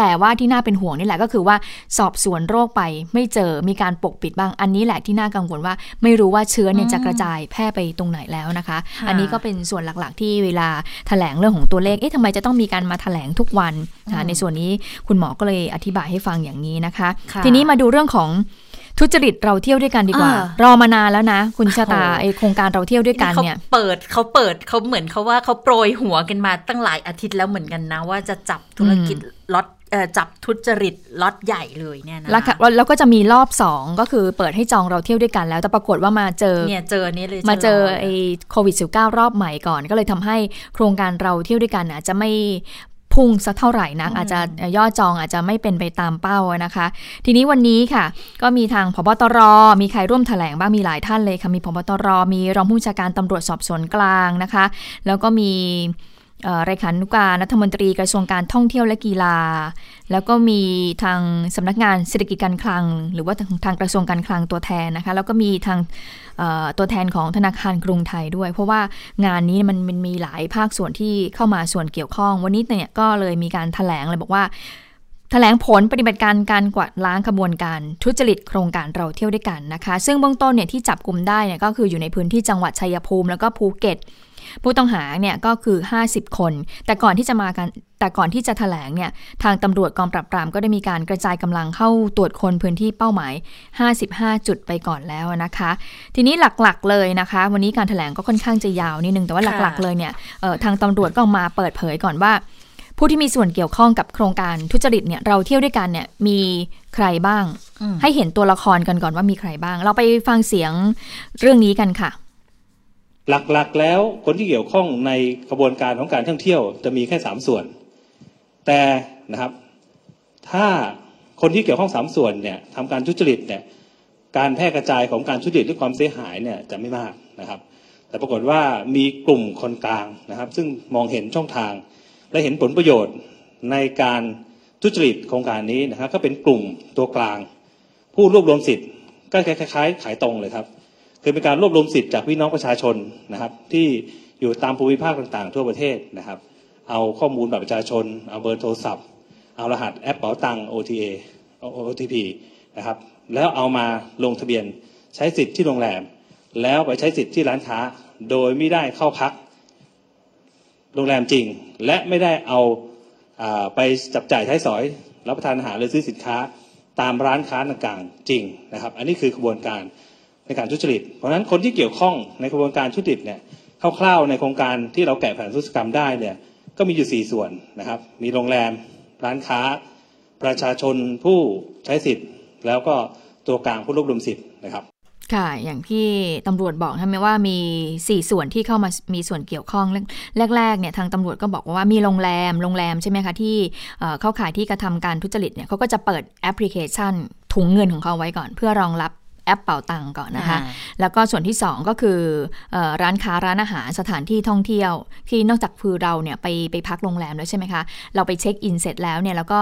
แต่ว่าที่น่าเป็นห่วงนี่แหละก็คือว่าสอบสวนโรคไปไม่เจอมีการปกปิดบ้างอันนี้แหละที่น่ากังวลว่าไม่รู้ว่าเชื้อเนี่ยจะกระจายแพร่ไปตรงไหนแล้วนะคะ อันนี้ก็เป็นส่วนหลักๆ ที่เวลาถแถลงเรื่องของตัวเลขเอ๊ะทำไมจะต้องมีการมาถแถลงทุกวันในส่วนนี้คุณหมอก็เลยอธิบายให้ฟังอย่างนี้นะคะ ทีนี้มาดูเรื่องของ ทุจริตเราเที่ยวด้วยกันดีกว่า รอมานานแล้วนะ คุณชาตาไอโครงการเราเที่ยวด้วยกันเนี่ยเปิดเขาเปิดเขาเหมือนเขาว่าเขาโปรยหัวกันมาตั้งหลายอาทิตย์แล้วเหมือนกันนะ ว่าจะจับธุรกิจล็อตจับทุจริตล็อตใหญ่เลยเนี่ยนะแล้วก็จะมีรอบสองก็คือเปิดให้จองเราเที่ยวด้วยกันแล้ว แต่ปรากฏว่ามาเจอเนี่ยเจอนี่เลยมาเจอไอ้โควิด -19 รอบใหม่ก่อน ก็เลยทำให้โครงการเราเที่ยวด้วยกันอาจจะไม่ พุ่งสักเท่าไหร่นักอาจจะยอดจองอาจจะไม่เป็นไปตามเป้านะคะ ทีนี้วันนี้ค่ะ ก็มีทางพบตร มีใครร่วมถแถลงบ้างมีหลายท่านเลยค่ะมีพบตร มีรองผู้บัญชาการตำรวจสอบสวนกลางนะคะ แล้วก็มี รายขานุการรัฐมนตรีกระทรวงการท่องเที่ยวและกีฬา แล้วก็มีทางสำนักงานเศรษฐกิจการคลัง หรือว่าทางกระทรวงการคลังตัวแทนนะคะ แล้วก็มีทางตัวแทนของธนาคารกรุงไทยด้วย เพราะว่างานนี้มันมันมีหลายภาคส่วนที่เข้ามาส่วนเกี่ยวข้อง วันนี้เนี่ยก็เลยมีการถแถลงเลยบอกว่าถแถลงผลปฏิบัติการการกวาดล้างขบวนการทุจริตโครงการเราเที่ยวด้วยกันนะคะ ซึ่งเบื้องต้นเนี่ยที่จับกลุ่มได้เนี่ยก็คืออยู่ในพื้นที่จังหวัดชัยภูมิแล้วก็ภูเก็ต ผู้ต้องหาเนี่ยก็คือ 50 คน แต่ก่อนที่จะมากันแต่ก่อนที่จะถแถลงเนี่ยทางตำรวจกองปราบปรามก็ได้มีการกระจายกำลังเข้าตรวจคนพื้นที่เป้าหมาย 55 จุดไปก่อนแล้วนะคะ ทีนี้หลักๆเลยนะคะ วันนี้การถแถลงก็ค่อนข้างจะยาวนิดนึงแต่ว่าหลักๆเลยเนี่ยทางตำรวจก็มาเปิดเผยก่อนว่า ผู้ที่มีส่วนเกี่ยวข้องกับโครงการทุจริตเนี่ยเราเที่ยวด้วยกันเนี่ยมีใครบ้าง ให้เห็นตัวละครกันก่อนว่ามีใครบ้าง เราไปฟังเสียงเรื่องนี้กันค่ะ หลักๆแล้วคนที่เกี่ยวข้องในกระบวนการของการท่องเที่ยว จะมีแค่สามส่วน แต่นะครับ ถ้าคนที่เกี่ยวข้องสามส่วนเนี่ยทำการทุจริตเนี่ยการแพร่กระจายของการทุจริตหรือความเสียหายเนี่ยจะไม่มากนะครับ แต่ปรากฏว่ามีกลุ่มคนกลางนะครับ ซึ่งมองเห็นช่องทาง และเห็นผลประโยชน์ในการทุจริตโครงการนี้นะครับ ก็เป็นกลุ่มตัวกลาง ผู้รวบรวมสิทธิ์ก็คล้ายๆ ขายตรงเลยครับ คือเป็นการรวบรวมสิทธิ์จากพี่น้องประชาชนนะครับ ที่อยู่ตามภูมิภาคต่างๆ ทั่วประเทศนะครับ เอาข้อมูลแบบประชาชน เอาเบอร์โทรศัพท์ เอารหัสแอปเป๋าตัง OTA OTP นะครับแล้วเอามาลงทะเบียนใช้สิทธิ์ที่โรงแรม แล้วไปใช้สิทธิ์ที่ร้านค้า โดยไม่ได้เข้าพักโรงแรมจริง และไม่ได้เอาไปจับจ่ายใช้สอย รับประทานอาหารหรือซื้อสินค้าตามร้านค้าต่างๆจริงนะครับ อันนี้คือกระบวนการ ในการทุจริต เพราะฉะนั้นคนที่เกี่ยวข้องในกระบวนการทุจริตเนี่ยคร่าวๆในโครงการที่เราแกะแผนธุรกรรมได้เนี่ยก็มีอยู่ 4 ส่วนนะครับ มีโรงแรม ร้านค้า ประชาชนผู้ใช้สิทธิ์ แล้วก็ตัวกลางผู้รวบรวมสิทธิ์นะครับ ค่ะ อย่างที่ตำรวจบอกใช่ไหมว่ามี 4 ส่วนที่เข้ามามีส่วนเกี่ยวข้องแรกๆเนี่ยทางตำรวจก็บอกว่ามีโรงแรม โรงแรมใช่ไหมคะที่เข้าข่ายที่กระทำการทุจริตเนี่ยเขาก็จะเปิดแอปพลิเคชันถุงเงินของเขาไว้ก่อน เพื่อรองรับ แอปเป่าตังก่อนนะคะ แล้วก็ส่วนที่ 2 ก็คือร้านค้าร้านอาหารสถานที่ท่องเที่ยว ที่นอกจากคือเราเนี่ยไปไปพักโรงแรมแล้วใช่ไหมคะ เราไปเช็คอินเสร็จแล้วเนี่ยแล้วก็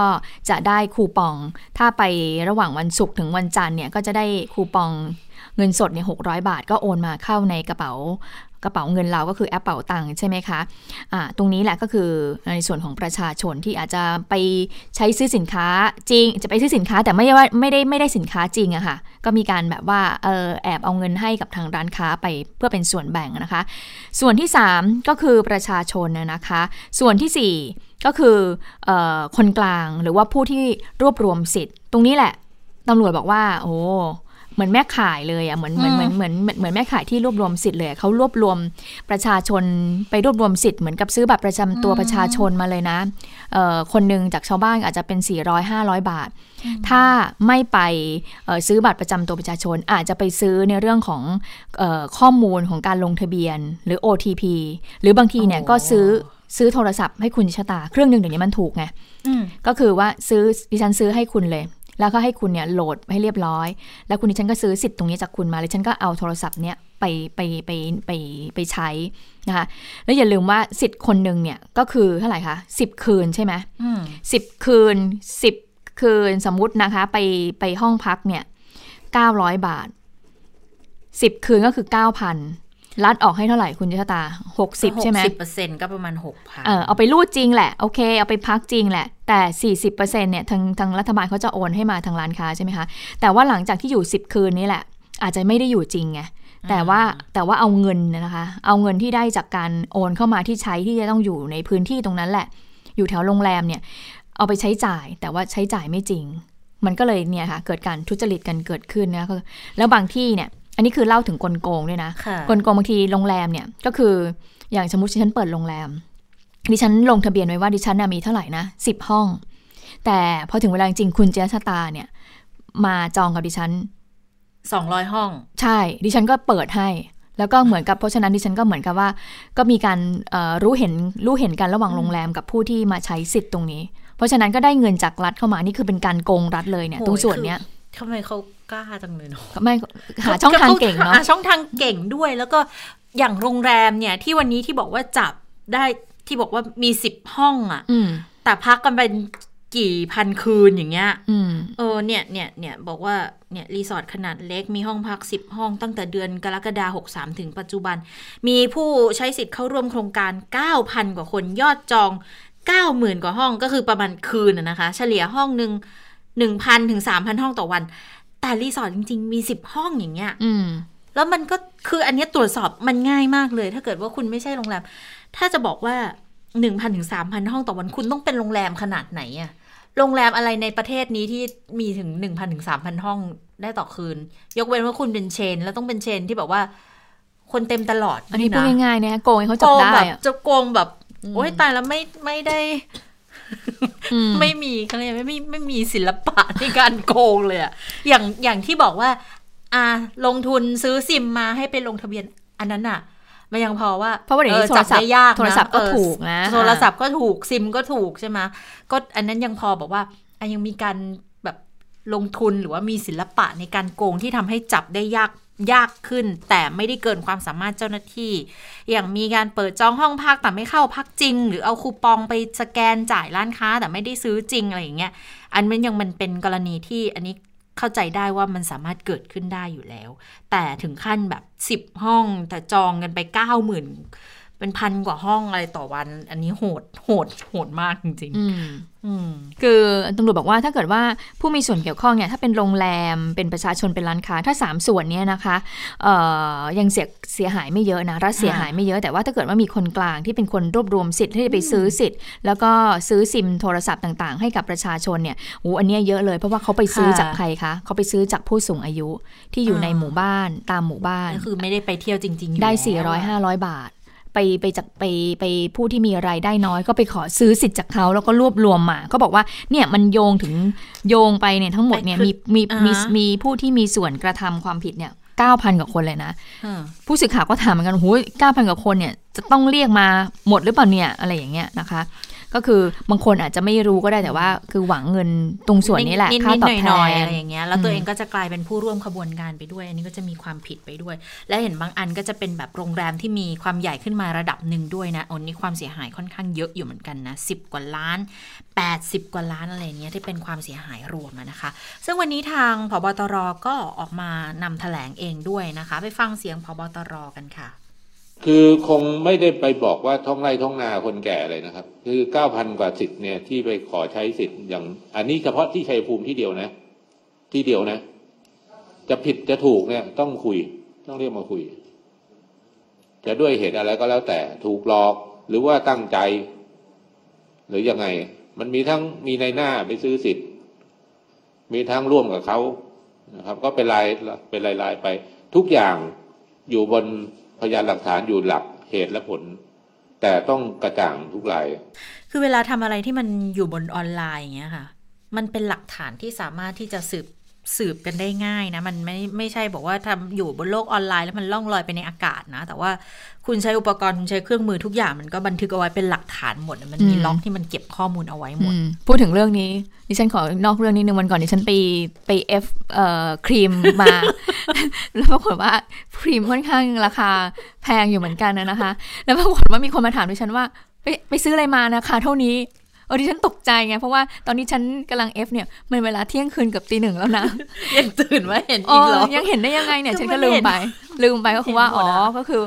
จะได้คูปอง ถ้าไประหว่างวันศุกร์ถึงวันจันทร์เนี่ยก็จะได้คูปองเงินสดเนี่ยหกบาทก็โอนมาเข้าในกระเป๋า กระเป๋าเงินเราก็คือแอปเป๋าตังค์ใช่ไหมคะะตรงนี้แหละก็คือในส่วนของประชาชนที่อาจจะไปใช้ซื้อสินค้าจริง จะไปซื้อสินค้าแต่ไม่ได้ว่าไม่ได้ไม่ได้สินค้าจริงอะคะ่ะ ก็มีการแบบว่าเออแอบเอาเงินให้กับทางร้านค้าไปเพื่อเป็นส่วนแบ่งนะคะ ส่วนที่ 3 ก็คือประชาชนนะคะ ส่วนที่ 4 ก็คืออคนกลางหรือว่าผู้ที่รวบรวมสิทธิ์ ตรงนี้แหละตำรวจบอกว่า โอ้ เหมือนแม่ขายเลยอะเหมือนเหมือนเหมือนเหมือนเหมือนแม่ขายที่รวบรวมสิทธิ์เลยเขารวบรวมประชาชนไปรวบรวมสิทธิ์เหมือนกับซื้อบัตรประจำตัวประชาชนมาเลยนะเอ่อคนหนึ่งจากชาวบ้านอาจจะเป็น 400 500 บาท ถ้าไม่ไปซื้อบัตรประจำตัวประชาชนอาจจะไปซื้อในเรื่องของออข้อมูลของการลงทะเบียนหรือ OTP หรือบางทีเนี่ยก็ซื้อซื้อโทรศัพท์ให้คุณชะตา เครื่องหนึ่งเดี๋ยวนี้มันถูกไงก็คือว่าซื้อดิฉันซื้อให้คุณเลย แล้วก็ให้คุณเนี่ยโหลดให้เรียบร้อย แล้วคุณดิฉันก็ซื้อสิทธิ์ตรงนี้จากคุณมาเลยฉันก็เอาโทรศัพท์เนี่ยไปไปไปไปไปใช้นะคะแล้วอย่าลืมว่าสิทธิ์คนหนึ่งเนี่ยก็คือเท่าไหร่คะสิบคืนใช่ไหมสิบคืนสิบคืนสมมุตินะคะ ไปไปห้องพักเนี่ยเก้าร้อยบาทสิบคืนก็คือเก้าพัน รัดออกให้เท่าไหร่คุณยชตาหกสิบใช่ไหมสิบเปอร์เซ็นก็ประมาณหกพันเออเอาไปรูดจริงแหละ โอเค เอาไปพักจริงแหละ แต่สี่สิบเปอร์เซ็นเนี่ยทางทางรัฐบาลเขาจะโอนให้มาทางร้านค้าใช่ไหมคะ แต่ว่าหลังจากที่อยู่สิบคืนนี้แหละ อาจจะไม่ได้อยู่จริงไงแต่ว่าแต่ว่าเอาเงินนะคะ เอาเงินที่ได้จากการโอนเข้ามาที่ใช้ที่จะต้องอยู่ในพื้นที่ตรงนั้นแหละ อยู่แถวโรงแรมเนี่ย เอาไปใช้จ่ายแต่ว่าใช้จ่ายไม่จริง มันก็เลยเนี่ยค่ะ เกิดการทุจริตกันเกิดขึ้นนะแล้วบางที่เนี่ย อันนี้คือเล่าถึงกลโกงด้วยนะกลโกงบางทีโรงแรมเนี่ยก็คืออย่างสมมติดิฉันเปิดโรงแรม ดิฉันลงทะเบียนไว้ว่าดิฉันมีเท่าไหร่นะสิบห้อง แต่พอถึงเวลาจริงคุณเจษตาเนี่ย มาจองกับดิฉันสองร้อยห้อง ใช่ ดิฉันก็เปิดให้ แล้วก็เหมือนกับเพราะฉะนั้นดิฉันก็เหมือนกับว่า ก็มีการรู้เห็นรู้เห็นกันระหว่างโรงแรมกับผู้ที่มาใช้สิทธิ์ตรงนี้ เพราะฉะนั้นก็ได้เงินจากรัฐเข้ามานี่คือเป็นการโกงรัฐเลยเนี่ยตรงส่วนเนี้ย ทำไมเขากล้าจังเลยเนาะไม่หาช่องทางเก่งเนาะหาช่องทางเก่งด้วย แล้วก็อย่างโรงแรมเนี่ย ที่วันนี้ที่บอกว่าจับได้ที่บอกว่ามีสิบห้องอะอืมแต่พักกันเป็นกี่พันคืนอย่างเงี้ยอืมเออเนี่ยเนี่ยเนี่ยบอกว่าเนี่ยรีสอร์ทขนาดเล็กมีห้องพัก10ห้องตั้งแต่เดือนกรกฎาคม63ถึงปัจจุบัน มีผู้ใช้สิทธิ์เข้าร่วมโครงการ9,000กว่าคนยอดจอง90,000กว่าห้องก็คือประมาณคืนนะนะคะ เฉลี่ยห้องหนึ่ง 1,000ถึง3,000 ห้องต่อวัน แต่รีสอร์ทจริง ๆ มี 10 ห้องอย่างเงี้ยอืมแล้วมันก็คืออันเนี้ยตรวจสอบมันง่ายมากเลย ถ้าเกิดว่าคุณไม่ใช่โรงแรม ถ้าจะบอกว่า 1,000ถึง3,000 ห้องต่อวันคุณต้องเป็นโรงแรมขนาดไหนอะโรงแรมอะไรในประเทศนี้ที่มีถึง 1,000ถึง3,000 ห้องได้ต่อคืน ยกเว้นว่าคุณเป็นเชน แล้วต้องเป็นเชนที่แบบว่า คนเต็มตลอด อันนี้พูดะง่ายๆนะโกงให้เขาจัโกบงได้แบบอะจะโกงแบบโอ้ยตายแล้วไม่ไม่ได้อืม ไม่มีเขาเรียกไม่ไม่ไม่มีศิลปะในการโกงเลยอะอย่างอย่างที่บอกว่า อ่า ลงทุนซื้อซิมมาให้ไปลงทะเบียนอันนั้นอะมันยังพอว่า เพราะว่าเดี๋ยวนี้ออจับโทรศัพท์ได้ยากนะโทรศัพท์ก็เออถูกนะโทรศัพท์ก็ถูกซิมก็ถูกใช่ไหมก็อันนั้นยังพอบอกว่าอะยังมีการแบบลงทุนหรือว่ามีศิลปะในการโกงที่ทำให้จับได้ยาก ยากขึ้น แต่ไม่ได้เกินความสามารถเจ้าหน้าที่ อย่างมีการเปิดจองห้องพักแต่ไม่เข้าพักจริง หรือเอาคูปองไปสแกนจ่ายร้านค้า แต่ไม่ได้ซื้อจริงอะไรอย่างเงี้ยอันมันยังมันเป็นกรณีที่อันนี้เข้าใจได้ว่ามันสามารถเกิดขึ้นได้อยู่แล้ว แต่ถึงขั้นแบบสิบห้องแต่จองกันไปเก้าหมื่น เป็นพันกว่าห้องอะไรต่อวัน อันนี้โหดโหดโหดมากจริงอืมๆอืมคือตำรวจบอกว่าถ้าเกิดว่าผู้มีส่วนเกี่ยวข้องเนี่ยถ้าเป็นโรงแรมเป็นประชาชนเป็นร้านค้า ถ้า 3 ส่วนเนี้นะคะเอ่อยังเสียเสียหายไม่เยอะนะรัฐเสียหายไม่เยอะแต่ว่าถ้าเกิดว่ามีคนกลางที่เป็นคนรวบรวมสิทธิ์ที่จะไปซื้อสิทธิ์ แล้วก็ซื้อซิมโทรศัพท์ต่างๆ ให้กับประชาชนเนี่ยโอ้อันเนี้ยเยอะเลยเพราะว่าเขาไปซื้อค่ะจากใครคะเขาไปซื้อจากผู้สูงอายุที่อยู่อ่าในหมู่บ้านตามหมู่บ้านก็คือไม่ได้ไปเที่ยวจริงๆอยู่ได้แล้ว400 500 บาท ไปไปจากไปไปผู้ที่มีรายได้น้อย ก็ไปขอซื้อสิทธิ์จากเขาแล้วก็รวบรวมมาก็บอกว่าเนี่ยมันโยงถึงโยงไปเนี่ยทั้งหมดเนี่ยมีมีมีมีผู้ที่มีส่วนกระทำความผิดเนี่ย9,000กว่าคนเลยนะอ่าผู้สื่อข่าวก็ถามเหมือนกันโอ้ย9,000กว่าคนเนี่ยจะต้องเรียกมาหมดหรือเปล่าเนี่ยอะไรอย่างเงี้ยนะคะ ก็คือบางคนอาจจะไม่รู้ก็ได้แต่ว่า คือหวังเงินตรงส่วนนี้แหละนิดๆค่าตอบแทหน่อยๆนอะไรอย่างเงี้ยแล้วตัวอืมเองก็จะกลายเป็นผู้ร่วมขบวนการไปด้วย อันนี้ก็จะมีความผิดไปด้วย และเห็นบางอันก็จะเป็นแบบโรงแรมที่มีความใหญ่ขึ้นมาระดับหนึ่งด้วยนะอันนี้ความเสียหายค่อนข้างเยอะอยู่เหมือนกันนะสิบกว่าล้าน 80 กว่าล้านอะไรเงี้ยที่เป็นความเสียหายรวมอะนะคะ ซึ่งวันนี้ทางพบตรก็ออกมานำแถลงเองด้วยนะคะ ไปฟังเสียงพบตรกันค่ะ คือคงไม่ได้ไปบอกว่าท้องไร่ท้องนาคนแก่เลยนะครับ คือเก้าพันกว่าสิทธิ์เนี่ยที่ไปขอใช้สิทธิ์อย่าง อันนี้เฉพาะที่ชัยภูมิที่เดียวนะ ที่เดียวนะ จะผิดจะถูกเนี่ยต้องคุย ต้องเรียกมาคุย จะด้วยเหตุอะไรก็แล้วแต่ถูกหลอกหรือว่าตั้งใจ หรือยังไง มันมีทั้งมีในหน้าไปซื้อสิทธิ์ มีทั้งร่วมกับเขานะครับ ก็เป็นรายเป็นรายรายไป ทุกอย่างอยู่บน พยานหลักฐานอยู่หลักเหตุและผล แต่ต้องกระจ่างทุกราย คือเวลาทำอะไรที่มันอยู่บนออนไลน์อย่างเงี้ยค่ะ มันเป็นหลักฐานที่สามารถที่จะสืบ สืบกันได้ง่ายนะ มันไม่ไม่ใช่บอกว่าทำอยู่บนโลกออนไลน์แล้วมันล่องลอยไปในอากาศนะ แต่ว่าคุณใช้อุปกรณ์คุณใช้เครื่องมือทุกอย่างมันก็บันทึกเอาไว้เป็นหลักฐานหมด มันมีอืม log ที่มันเก็บข้อมูลเอาไว้หมดอืมพูดถึงเรื่องนี้ดิฉันขอนอกเรื่องนิดนึงวันก่อนดิฉันไปไป F เอ่อครีมมา แล้วปรากฏว่าครีมค่อนข้างราคาแพงอยู่เหมือนกันนะนะคะ แล้วปรากฏว่ามีคนมาถามดิฉันว่าไปไปซื้ออะไรมานะคะ เท่านี้ เออดิฉันตกใจไง เพราะว่าตอนนี้ฉันกำลัง F เนี่ยมันเวลาเที่ยงคืนเกับตีหนึ่งแล้วนะ ยังตื่นว่าเห็นอ๋อีอกเหรอ ยังเห็นได้ยังไงเนี่ยยังฉันไม่ก็ลืมเห็นไป ลืมไปก็คือว่าเห็นหมอ๋ดออะก็คือ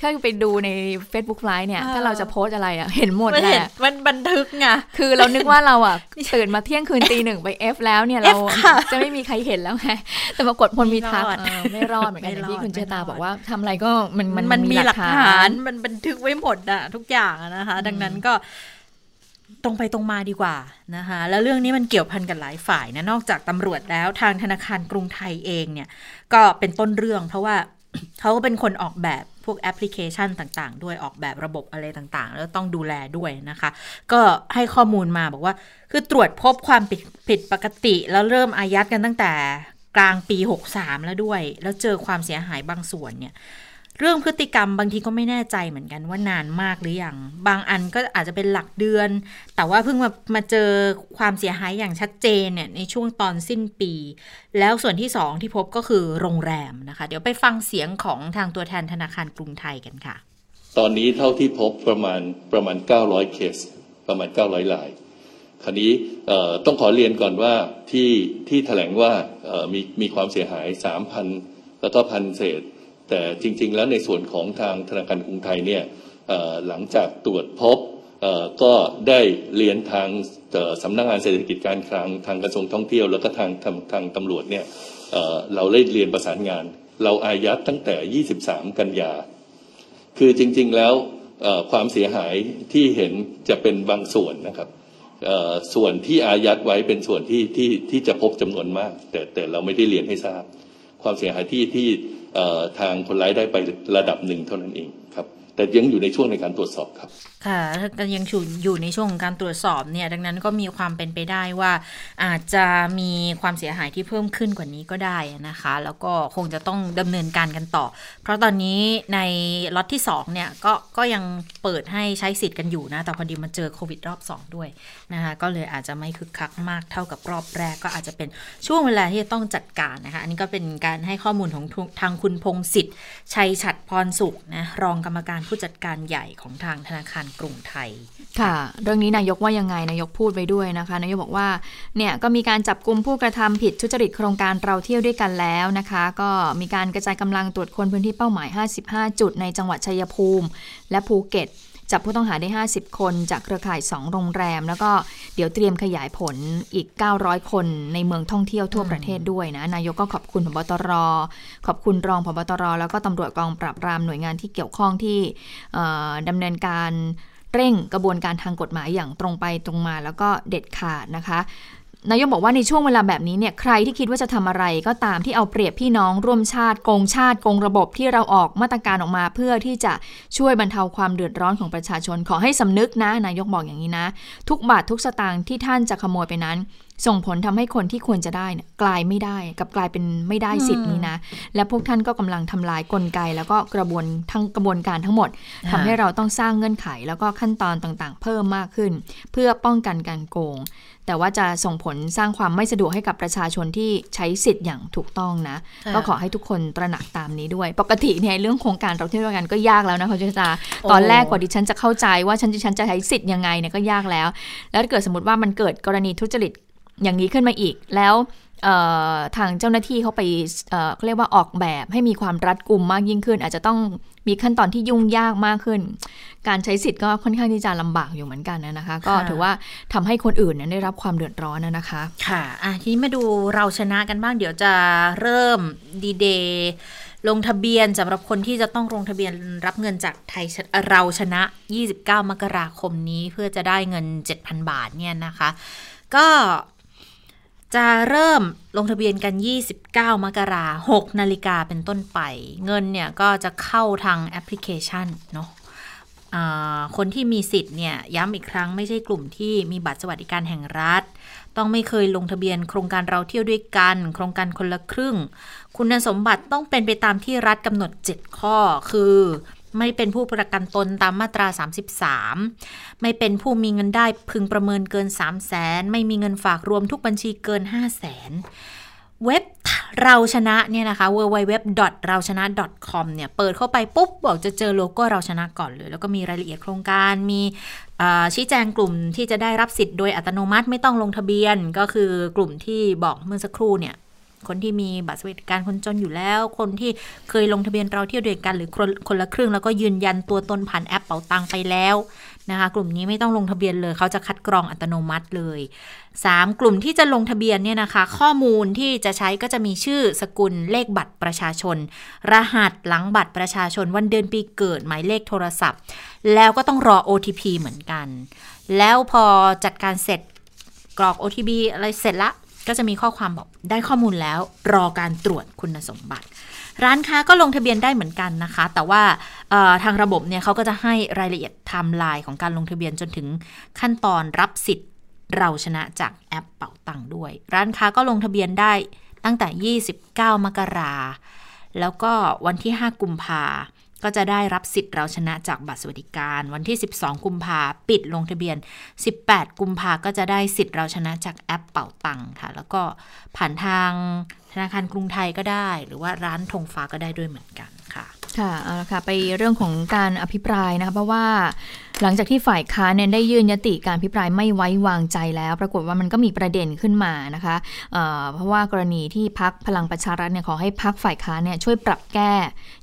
ถ้าไปดูใน Facebook Live เนี่ยเออถ้าเราจะโพสต์อะไรอะ เห็นหมดมันแหเห็นละมันบันทึกไง คือเรานึกว่าเราอะ ตื่นมาเที่ยงคืนตีหนึ่งไปเอฟแล้วเนี่ย เรา F ค่ะจะไม่มีใครเห็นแล้วไง แต่ปรากฏพลมีทักไม่รอดเออไม่รอดเหมือนกันไม่อย่างรอดที่คุณเจตาไม่รอดบอกว่าทำอะไรก็มันมันมันมีหลักฐาน มันบันทึกไว้หมดอะทุกอย่างอะนะคะ ดังนั้นก็ ตรงไปตรงมาดีกว่านะคะแล้วเรื่องนี้มันเกี่ยวพันกันหลายฝ่ายนะนอกจากตำรวจแล้วทางธนาคารกรุงไทยเองเนี่ยก็เป็นต้นเรื่อง เพราะว่าเขาก็เป็นคนออกแบบพวกแอปพลิเคชันต่างๆ ด้วยออกแบบระบบอะไรต่างๆ แล้วต้องดูแลด้วยนะคะ ก็ให้ข้อมูลมาบอกว่าคือตรวจพบความผิดผิดปกติ แล้วเริ่มอายัดกันตั้งแต่กลางปี 63 แล้วด้วย แล้วเจอความเสียหายบางส่วนเนี่ย เรื่องพฤติกรรมบางทีก็ไม่แน่ใจเหมือนกันว่านานมากหรือยังบางอันก็อาจจะเป็นหลักเดือน แต่ว่าเพิ่งมามาเจอความเสียหายอย่างชัดเจนเนี่ยในช่วงตอนสิ้นปี แล้วส่วนที่สองที่พบก็คือโรงแรมนะคะ เดี๋ยวไปฟังเสียงของทางตัวแทนธนาคารกรุงไทยกันค่ะ ตอนนี้เท่าที่พบประมาณประมาณ 900 เคส ประมาณ 900รายคราวนี้ต้องขอเรียนก่อนว่าที่ที่แถลงว่ามีมีความเสียหาย 3,000 แล้วก็พันเศษ แต่จริง ๆ แล้วในส่วนของทางธนาคารกรุงไทยเนี่ยหลังจากตรวจพบก็ได้เรียนทางสำนักงงานเศรษฐกิจการคลังทางกระทรวงท่องเที่ยว แล้วก็ทางทางทางตำรวจเนี่ยเราได้เรียนประสานงาน เราอายัดตั้งแต่ 23 กันยา คือจริง ๆ แล้วความเสียหายที่เห็นจะเป็นบางส่วนนะครับส่วนที่อายัดไว้เป็นส่วนที่ที่ที่จะพบจำนวนมาก แต่แต่เราไม่ได้เรียนให้ทราบ ความเสียหายที่ที่ ทางคนร้ายได้ไประดับหนึ่งเท่านั้นเองครับแต่ยังอยู่ในช่วงในการตรวจสอบครับ ค่ะก็ยังอยู่ในช่วงของการตรวจสอบเนี่ยดังนั้นก็มีความเป็นไปได้ว่าอาจจะมีความเสียหายที่เพิ่มขึ้นกว่านี้ก็ได้นะคะ แล้วก็คงจะต้องดำเนินการกันต่อ เพราะตอนนี้ในล็อตที่2เนี่ยก็ก็ยังเปิดให้ใช้สิทธิ์กันอยู่นะ แต่พอดีมาเจอโควิดรอบ 2 ด้วยนะคะก็เลยอาจจะไม่คึกคักมากเท่ากับรอบแรก ก็อาจจะเป็นช่วงเวลาที่จะต้องจัดการนะคะ อันนี้ก็เป็นการให้ข้อมูลของทางคุณพงศิษฐ์ชัยฉัดพรสุขนะรองกรรมการผู้จัดการใหญ่ของทางธนาคารกรุงไทย ค่ะ เรื่องนี้นายกว่ายังไงนายกพูดไปด้วยนะคะนายกบอกว่าเนี่ยก็มีการจับกลุ่มผู้กระทำผิดทุจริตโครงการเราเที่ยวด้วยกันแล้วนะคะ ก็มีการกระจายกำลังตรวจคนพื้นที่เป้าหมาย 55 จุดในจังหวัดชัยภูมิ และภูเก็ต จับผู้ต้องหาได้ 50 คนจากเครือข่าย 2 โรงแรม แล้วก็เดี๋ยวเตรียมขยายผลอีก 900 คนในเมืองท่องเที่ยวทั่วประเทศด้วยนะ นายกก็ขอบคุณพบตร ขอบคุณรองพบตร แล้วก็ตำรวจกองปราบปรามหน่วยงานที่เกี่ยวข้องที่ดำเนินการเร่งกระบวนการทางกฎหมายอย่างตรงไปตรงมาแล้วก็เด็ดขาดนะคะ นายกบอกว่าในช่วงเวลาแบบนี้เนี่ยใครที่คิดว่าจะทำอะไรก็ตามที่เอาเปรียบพี่น้องร่วมชาติโกงชาติโกงระบบที่เราออกมาตรการออกมาเพื่อที่จะช่วยบรรเทาความเดือดร้อนของประชาชนขอให้สำนึกนะนายกบอกอย่างนี้นะ ทุกบาททุกสตางค์ที่ท่านจะขโมยไปนั้น ส่งผลทำให้คนที่ควรจะได้เนี่ยกลายไม่ได้กับกลายเป็นไม่ได้สิทธิ์นี้นะ และพวกท่านก็กำลังทำลายกลไก แล้วก็กระบวนทั้งกระบวนการทั้งหมดทำให้เราต้องสร้างเงื่อนไข แล้วก็ขั้นตอนต่างๆ เพิ่มมากขึ้น เพื่อป้องกันการโกง แต่ว่าจะส่งผลสร้างความไม่สะดวกให้กับประชาชนที่ใช้สิทธิ์อย่างถูกต้องนะ ก็ขอให้ทุกคนตระหนักตามนี้ด้วย ปกติเนี่ยเรื่องโครงการเราเที่ยวกันก็ยากแล้วนะเขาจะตาตอนแรกกว่าดิฉันจะเข้าใจว่าฉันฉันจะใช้สิทธิ์ยังไงเนี่ยก็ยากแล้ว แล้วถ้าเกิดสมมติว่ามันเกิดกรณีทุจริตอย่างนี้ขึ้นมาอีกแล้ว ทางเจ้าหน้าที่เขาไปเขาเรียกว่าออกแบบให้มีความรัดกุมมากยิ่งขึ้น อาจจะต้องมีขั้นตอนที่ยุ่งยากมากขึ้น การใช้สิทธิ์ก็ค่อนข้างที่จะลำบากอยู่เหมือนกันนะคะ ก็ถือว่าทำให้คนอื่นนั้นได้รับความเดือดร้อนนะคะ ค่ะอะทีนี้มาดูเราชนะกันบ้างเดี๋ยวจะเริ่มดีเดย์ลงทะเบียนสำหรับคนที่จะต้องลงทะเบียนรับเงินจากไทยเราชนะ 29 มกราคมนี้เพื่อจะได้เงิน 7,000 บาทเนี่ยนะคะ ก็ จะเริ่มลงทะเบียนกัน 29 มกราคม6นาฬิกาเป็นต้นไป เงินเนี่ยก็จะเข้าทางแอปพลิเคชันเนาะคนที่มีสิทธิ์เนี่ยย้ำอีกครั้งไม่ใช่กลุ่มที่มีบัตรสวัสดิการแห่งรัฐ ต้องไม่เคยลงทะเบียนโครงการเราเที่ยวด้วยกัน โครงการคนละครึ่ง คุณสมบัติต้องเป็นไปตามที่รัฐกำหนด 7 ข้อคือ ไม่เป็นผู้ประกันตนตามมาตรา 33 ไม่เป็นผู้มีเงินได้พึงประเมินเกิน 3 0 0แสนไม่มีเงินฝากรวมทุกบัญชีเกิน 5 0 0แสนเว็บเราชนะเนี่ยนะคะ www เราชนะ com เนี่ยเปิดเข้าไปปุ๊บ บอกจะเจอโลโก้เราชนะก่อนเลย แล้วก็มีรายละเอียดโครงการ มีชี้แจงกลุ่มที่จะได้รับสิทธิ์โดยอัตโนมัติไม่ต้องลงทะเบียน ก็คือกลุ่มที่บอกเมื่อสักครู่เนี่ย คนที่มีบัตรสวัสดิการคนจนอยู่แล้ว คนที่เคยลงทะเบียนเราเที่ยวด้วยกันหรือคนคนละครึ่งแล้วก็ยืนยันตัวตนผ่านแอปเป๋าตังไปแล้วนะคะกลุ่มนี้ไม่ต้องลงทะเบียนเลยเขาจะคัดกรองอัตโนมัติเลย 3. กลุ่มที่จะลงทะเบียนเนี่ยนะคะ ข้อมูลที่จะใช้ก็จะมีชื่อสกุลเลขบัตรประชาชน รหัสหลังบัตรประชาชน วันเดือนปีเกิดหมายเลขโทรศัพท์ แล้วก็ต้องรอ OTP เหมือนกัน แล้วพอจัดการเสร็จกรอก OTP อะไรเสร็จละ ก็จะมีข้อความบอกได้ข้อมูลแล้ว รอการตรวจคุณสมบัติ ร้านค้าก็ลงทะเบียนได้เหมือนกันนะคะ แต่ว่าทางระบบเนี่ยเขาก็จะให้รายละเอียดไทม์ไลน์ของการลงทะเบียนจนถึงขั้นตอนรับสิทธิ์เราชนะจากแอปเป๋าตังค์ด้วย ร้านค้าก็ลงทะเบียนได้ตั้งแต่ 29 มกราแล้วก็วันที่ 5 กุมภา ก็จะได้รับสิทธิ์เราชนะจากบัตรสวัสดิการ วันที่ 12 กุมภาปิดลงทะเบียน 18 กุมภาก็จะได้สิทธิ์เราชนะจากแอปเป่าตังค่ะ แล้วก็ผ่านทางธนาคารกรุงไทยก็ได้ หรือว่าร้านธงฟ้าก็ได้ด้วยเหมือนกันค่ะ ค่ะเอาละค่ะ ไปเรื่องของการอภิปรายนะคะเพราะว่า หลังจากที่ฝ่ายค้านเนี่ยได้ยื่นยติการอภิปรายไม่ไว้วางใจแล้ว ปรากฏว่ามันก็มีประเด็นขึ้นมานะคะเเพราะว่ากรณีที่พักพลังประชารัฐเนี่ยขอให้พักฝ่ายค้านเนี่ยช่วยปรับแก้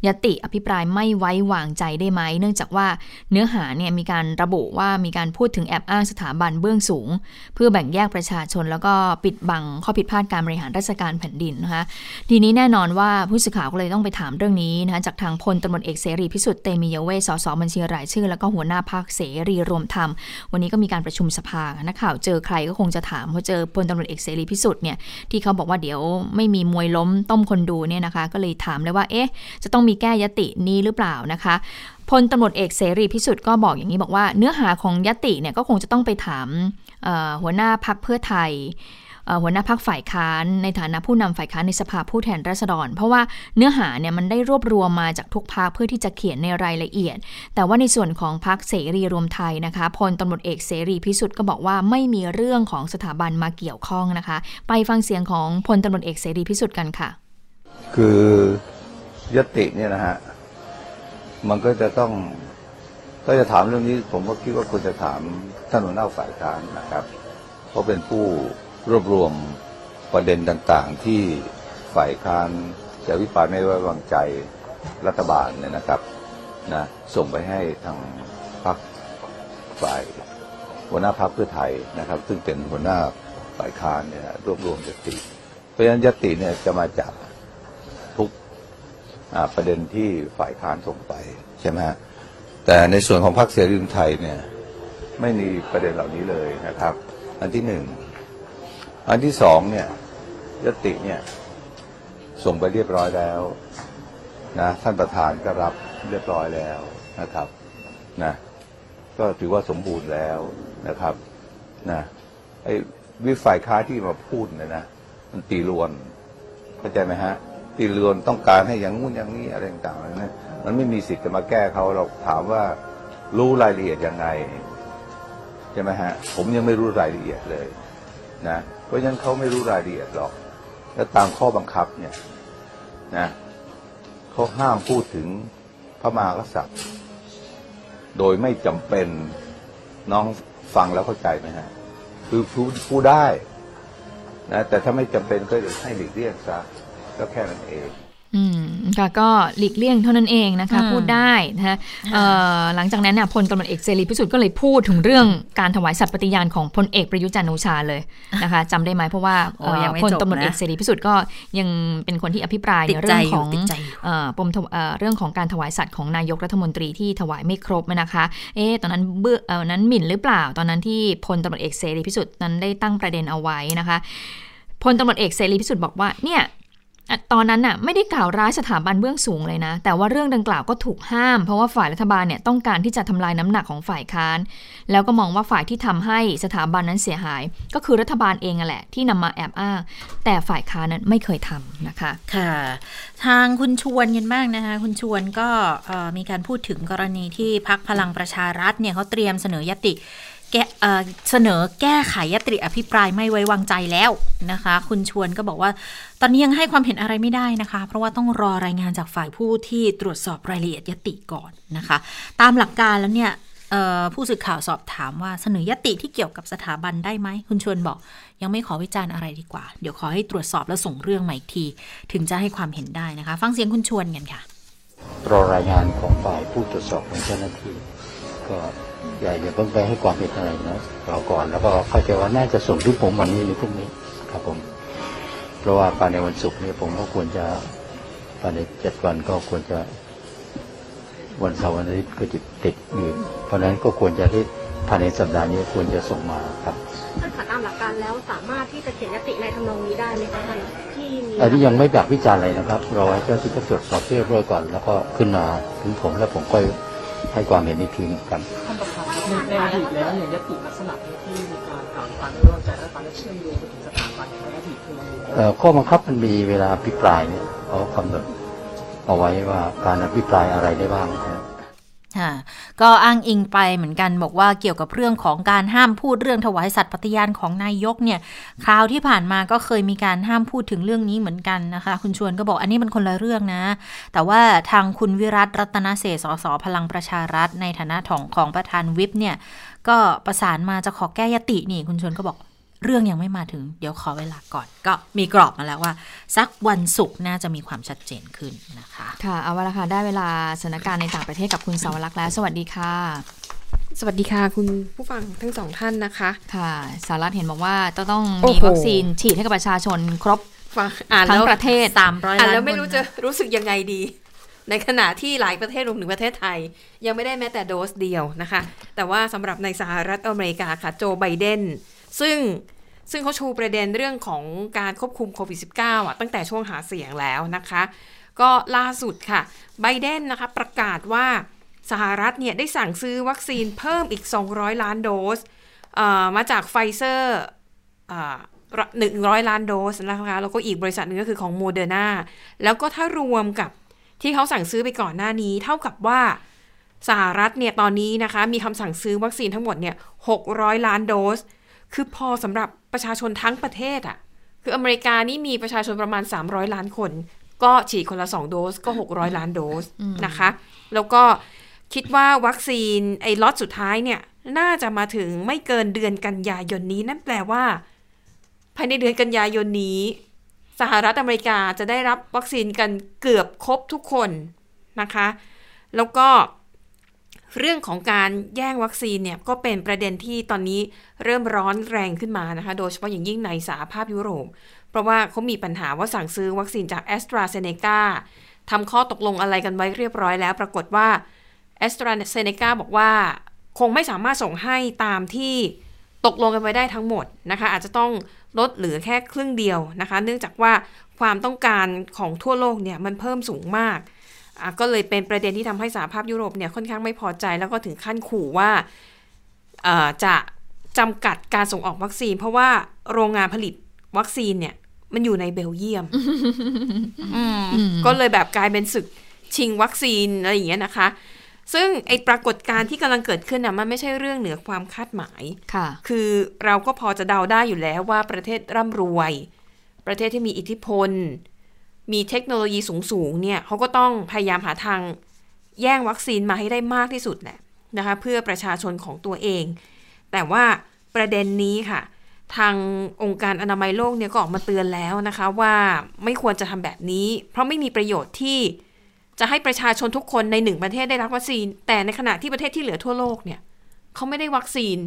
ยติอภิปรายไม่ไว้วางใจได้ไหม เนื่องจากว่าเนื้อหาเนี่ยมีการระบุว่ามีการพูดถึงแอบอ้างสถาบันเบื้องสูง เพื่อแบ่งแยกประชาชน แล้วก็ปิดบังข้อผิดพลาดการบริหารราชการแผ่นดินนะคะทีนี้แน่นอนว่าผู้สื่อข่าวก็เลยต้องไปถามเรื่องนี้นะคะจากทางพลตำรวจเอกเสรีพิสุทธิ์เตมียเวสสสบัญชีรายชื่อ แล้วก็หัวหน้าพักเสรีรวมธรรม วันนี้ก็มีการประชุมสภานักข่าวเจอใครก็คงจะถามพราเจอพลตำรวจเอกเสรีพิสุทธิ์เนี่ยที่เขาบอกว่าเดี๋ยวไม่มีมวยล้มต้มคนดูเนี่ยนะคะ ก็เลยถามเลยว่าเอ๊ะจะต้องมีแก้ยตินี้หรือเปล่านะคะพลตำรวจเอกเสรีพิสุทธิ์ก็บอกอย่างนี้บอกว่าเนื้อหาของยติเนี่ยก็คงจะต้องไปถามหัวหน้าพักเพื่อไทย หัวหน้าพักฝ่ายค้านในฐานะผู้นำฝ่ายค้านในสภาผู้แทนราษฎร เพราะว่าเนื้อหาเนี่ยมันได้รวบรวมมาจากทุกพักเพื่อที่จะเขียนในรายละเอียด แต่ว่าในส่วนของพักเสรีรวมไทยนะคะพลตำรวจเอกเสรีพิสุทธิ์ก็บอกว่าไม่มีเรื่องของสถาบันมาเกี่ยวข้องนะคะ ไปฟังเสียงของพลตำรวจเอกเสรีพิสุทธิ์กันค่ะ คือยติเนี่ยนะฮะมันก็จะต้องก็จะถามเรื่องนี้ผมก็คิดว่าควรจะถามท่านหัวหน้าฝ่ายค้านนะครับ เพราะเป็นผู้ รวบรวมประเด็นต่างๆ ที่ฝ่ายค้านจะวิปรายไม่ไว้วางใจรัฐบาลเนี่ยนะครับนะส่งไปให้ทางพรรคฝ่ายหัวหน้าพรรคเพื่อไทยนะครับ ซึ่งเป็นหัวหน้าฝ่ายค้านเนี่ยรวบรวมยติเพราะฉะนั้นยติเนี่ยจะมาจากทุกประเด็นที่ฝ่ายค้านส่งไปใช่ไหมฮะแต่ในส่วนของพรรคเสรีรวมไทยเนี่ยไม่มีประเด็นเหล่านี้เลยนะครับ อันที่หนึ่ง อันที่สองเนี่ยยติเนี่ยส่งไปเรียบร้อยแล้วนะท่านประธานก็รับเรียบร้อยแล้วนะครับนะก็ถือว่าสมบูรณ์แล้วนะครับนะไอ้วิฝ่ายค้าที่มาพูดเนี่ยนะมันตีรวนเข้าใจไหมฮะตีเรือนต้องการให้อย่างงู้นอย่างนี้อะไรต่างๆนะมันไม่มีสิทธิ์จะมาแก้เขาเราถามว่ารู้รายละเอียดยังไงใช่ไหมฮะผมยังไม่รู้รายละเอียดเลยนะ เพราะฉะนั้นเขาไม่รู้รายละเอียดหรอก แล้วตามข้อบังคับเนี่ยนะเขาห้ามพูดถึงพระมหากษัตริย์ โดยไม่จำเป็นน้องฟังแล้วเข้าใจไหมฮะคือพูดพูดได้นะแต่ถ้าไม่จำเป็นก็ให้หลีกเลี่ยงซะก็แค่นั้นเอง อืมค่ะก็หลีกเลี่ยงเท่านั้นเองนะคะอืมพูดได้นะคะเอ่อหลังจากนั้นน่ะพลตำรวจเอกเสรีพิสุทธิ์ก็เลยพูดถึงเรื่องการถวายสัตย์ปฏิญาณของพลเอกประยุทธ์จันทร์โอชาเลยนะคะจำได้ไหมเพราะว่าโอ้ยังไม่พลจบนะตำรวจเอกเสรีพิสุทธิ์ก็ยังเป็นคนที่อภิปรายติดในใจเรื่องอยู่ของติดใจอยู่เอ่อปมถวเอ่อเรื่องของการถวายสัตย์ของนายกรัฐมนตรีที่ถวายไม่ครบนะคะเอ๊ะตอนนั้นเบื้อเอ่อนั้นหมิ่นหรือเปล่า ตอนนั้นที่พลตำรวจเอกเสรีพิสุทธิ์นั้นได้ตั้งประเด็นเอาไว้นะคะพลตำรวจเอกเสรีพิสุทธิ์บอกว่าเนี่ยอะ ตอนนั้นน่ะไม่ได้กล่าวร้ายสถาบันเบื้องสูงเลยนะ แต่ว่าเรื่องดังกล่าวก็ถูกห้าม เพราะว่าฝ่ายรัฐบาลเนี่ยต้องการที่จะทำลายน้ำหนักของฝ่ายค้าน แล้วก็มองว่าฝ่ายที่ทำให้สถาบันนั้นเสียหาย ก็คือรัฐบาลเองอะแหละ ที่นำมาแอบอ้าง แต่ฝ่ายค้านนั้นไม่เคยทำนะคะ ค่ะ ทางคุณชวนกันบ้างนะคะ คุณชวนก็มีการพูดถึงกรณีที่พักพลังประชารัฐเนี่ยเขาเตรียมเสนอยติ แกเเสนอแก้ไขยติอภิปรายไม่ไว้วางใจแล้วนะคะ คุณชวนก็บอกว่าตอนนี้ยังให้ความเห็นอะไรไม่ได้นะคะ เพราะว่าต้องรอรายงานจากฝ่ายผู้ที่ตรวจสอบรายละเอียดยติก่อนนะคะ ตามหลักการแล้วเนี่ยผู้สื่อข่าวสอบถามว่าเสนอยติที่เกี่ยวกับสถาบันได้ไหม คุณชวนบอก ยังไม่ขอวิจารณ์อะไรดีกว่า เดี๋ยวขอให้ตรวจสอบแล้วส่งเรื่องใหมาอีกที ถึงจะให้ความเห็นได้นะคะ ฟังเสียงคุณชวนกันค่ะ รอรายงานของฝ่ายผู้ตรวจสอบของเจ้าหน้าที่ก็ อย่าอย่าเพิ่งไปให้ความเห็นอะไรนะรอก่อนแล้วก็เข้าใจว่าน่าจะส่งทุกผมวันนี้หรือพรุ่งนี้ครับผม เพราะว่าภายในวันศุกร์เนี่ยผมก็ควรจะภายในเจ็ดวันก็ควรจะ วันเสาร์วันอาทิตย์ก็จะติดอยู่เพราะฉะนั้นก็ควรจะที่ภายในสัปดาห์นี้ควรจะส่งมาครับท่านคะตามหลักการแล้วสามารถที่จะเขียนยติในทำนองนี้ได้ไหมคะท่านที่มีอันนี้ยังไม่แบบวิจารณ์อะไรนะครับรอให้เจ้าหน้าที่เขาตรวจสอบเรียบร้อยก่อน แล้วก็ขึ้นมาถึงผมแล้วผมก็ ให้ความเห็นอีกทีหนึงครับท่านประธานครับในในอดีตแล้วเนี่ยยติลักษณะนี้ที่มีการกล่าวขานไม่ไว้วางใจรัฐบาลและเชื่อมโยงไปถึงสถาบันในอดีตคือมันมีเอ่อข้อบังคับมันมีเวลาอภิปรายเนี่ยเขากำหนดเอาไว้ว่าการอภิปรายอะไรได้บ้างนะครับค่ะ ก็อ้างอิงไปเหมือนกันบอกว่าเกี่ยวกับเรื่องของการห้ามพูดเรื่องถวายสัตย์ปฏิญาณของนายกเนี่ยคราวที่ผ่านมาก็เคยมีการห้ามพูดถึงเรื่องนี้เหมือนกันนะคะ คุณชวนก็บอกอันนี้มันคนละเรื่องนะ แต่ว่าทางคุณวิรัตรัตนเศษสสพลังประชารัฐ ในฐานะของของประธานวิปเนี่ยก็ประสานมาจะขอแก้ยตินี่ คุณชวนก็บอก เรื่องยังไม่มาถึง เดี๋ยวขอเวลาก่อน ก็มีกรอบมาแล้วว่า สักวันศุกร์น่าจะมีความชัดเจนขึ้นนะคะ ค่ะ เอาละค่ะ ได้เวลาสถานการณ์ในต่างประเทศกับคุณสาวรักษ์แล้ว สวัสดีค่ะ สวัสดีค่ะ คุณผู้ฟังทั้งสองท่านนะคะ ค่ะสหรัฐเห็นบอกว่าจะต้องโอ้มีโหวัคซีนฉีดให้กับประชาชนครบฟังอ่านทั้แล้งวประเทศ300อ่านล้านแล้วไม่คนรู้นะจะรู้สึกยังไงดีในขณะที่หลายประเทศรวมถึงประเทศไทย ยังไม่ได้แม้แต่โดสเดียวนะคะ แต่ว่าสำหรับในสหรัฐอเมริกาค่ะ โจไบเดน ซึ่งซึ่งเขาชูประเด็นเรื่องของการควบคุมโควิด -19 อะตั้งแต่ช่วงหาเสียงแล้วนะคะ ก็ล่าสุดค่ะไบเดนนะคะประกาศว่าสหรัฐเนี่ยได้สั่งซื้อวัคซีนเพิ่มอีก 200 ล้านโดสมาจากไฟเซอร์หนึ่งร้อยล้านโดสนะคะแล้วก็อีกบริษัทหนึ่งก็คือของโมเดอร์นาแล้วก็ถ้ารวมกับที่เขาสั่งซื้อไปก่อนหน้านี้ เท่ากับว่าสหรัฐเนี่ยตอนนี้นะคะ มีคำสั่งซื้อวัคซีนทั้งหมดเนี่ย600ล้านโดส คือพอสำหรับประชาชนทั้งประเทศอะ่ะคืออเมริกานี่มีประชาชนประมาณ 300 ล้านคน ก็ฉีดคนละ 2 โดสก็ 600 ล้านโดสนะคะ แล้วก็คิดว่าวัคซีนไอ้ล็อตสุดท้ายเนี่ย น่าจะมาถึงไม่เกินเดือนกันยายนนี้ นั่นแปลว่า ภายในเดือนกันยายนนี้ สหรัฐอเมริกาจะได้รับวัคซีนกันเกือบครบทุกคนนะคะ แล้วก็ เรื่องของการแย่งวัคซีนเนี่ยก็เป็นประเด็นที่ตอนนี้เริ่มร้อนแรงขึ้นมานะคะ โดยเฉพาะอย่างยิ่งในสหภาพยุโรป เพราะว่าเขามีปัญหาว่าสั่งซื้อวัคซีนจากแอสตราเซเนกาทำข้อตกลงอะไรกันไว้เรียบร้อยแล้ว ปรากฏว่าแอสตราเซเนกาบอกว่าคงไม่สามารถส่งให้ตามที่ตกลงกันไว้ได้ทั้งหมดนะคะ อาจจะต้องลดเหลือแค่ครึ่งเดียวนะคะ เนื่องจากว่าความต้องการของทั่วโลกเนี่ยมันเพิ่มสูงมาก ก็เลยเป็นประเด็นที่ทำให้สหภาพยุโรปเนี่ยค่อนข้างไม่พอใจแล้วก็ถึงขั้นขู่ว่าเอ่อจะจำกัดการส่งออกวัคซีน เพราะว่าโรงงานผลิตวัคซีนเนี่ยมันอยู่ในเบลเยียมอืมก็เลยแบบกลายเป็นศึกชิงวัคซีนอะไรอย่างเงี้ยนะคะ ซึ่งไอปรากฏการณ์ที่กำลังเกิดขึ้นน่ะมันไม่ใช่เรื่องเหนือความคาดหมาย ค่ะ คือเราก็พอจะเดาได้อยู่แล้วว่าประเทศร่ำรวย ประเทศที่มีอิทธิพล มีเทคโนโลยีสูงๆเนี่ยเขาก็ต้องพยายามหาทางแย่งวัคซีนมาให้ได้มากที่สุดแหละนะคะเพื่อประชาชนของตัวเอง แต่ว่าประเด็นนี้ค่ะ ทางองค์การอนามัยโลกเนี่ยก็ออกมาเตือนแล้วนะคะว่าไม่ควรจะทำแบบนี้ เพราะไม่มีประโยชน์ที่จะให้ประชาชนทุกคนในหนึ่งประเทศได้รับวัคซีน แต่ในขณะที่ประเทศที่เหลือทั่วโลกเนี่ยเขาไม่ได้วัคซีน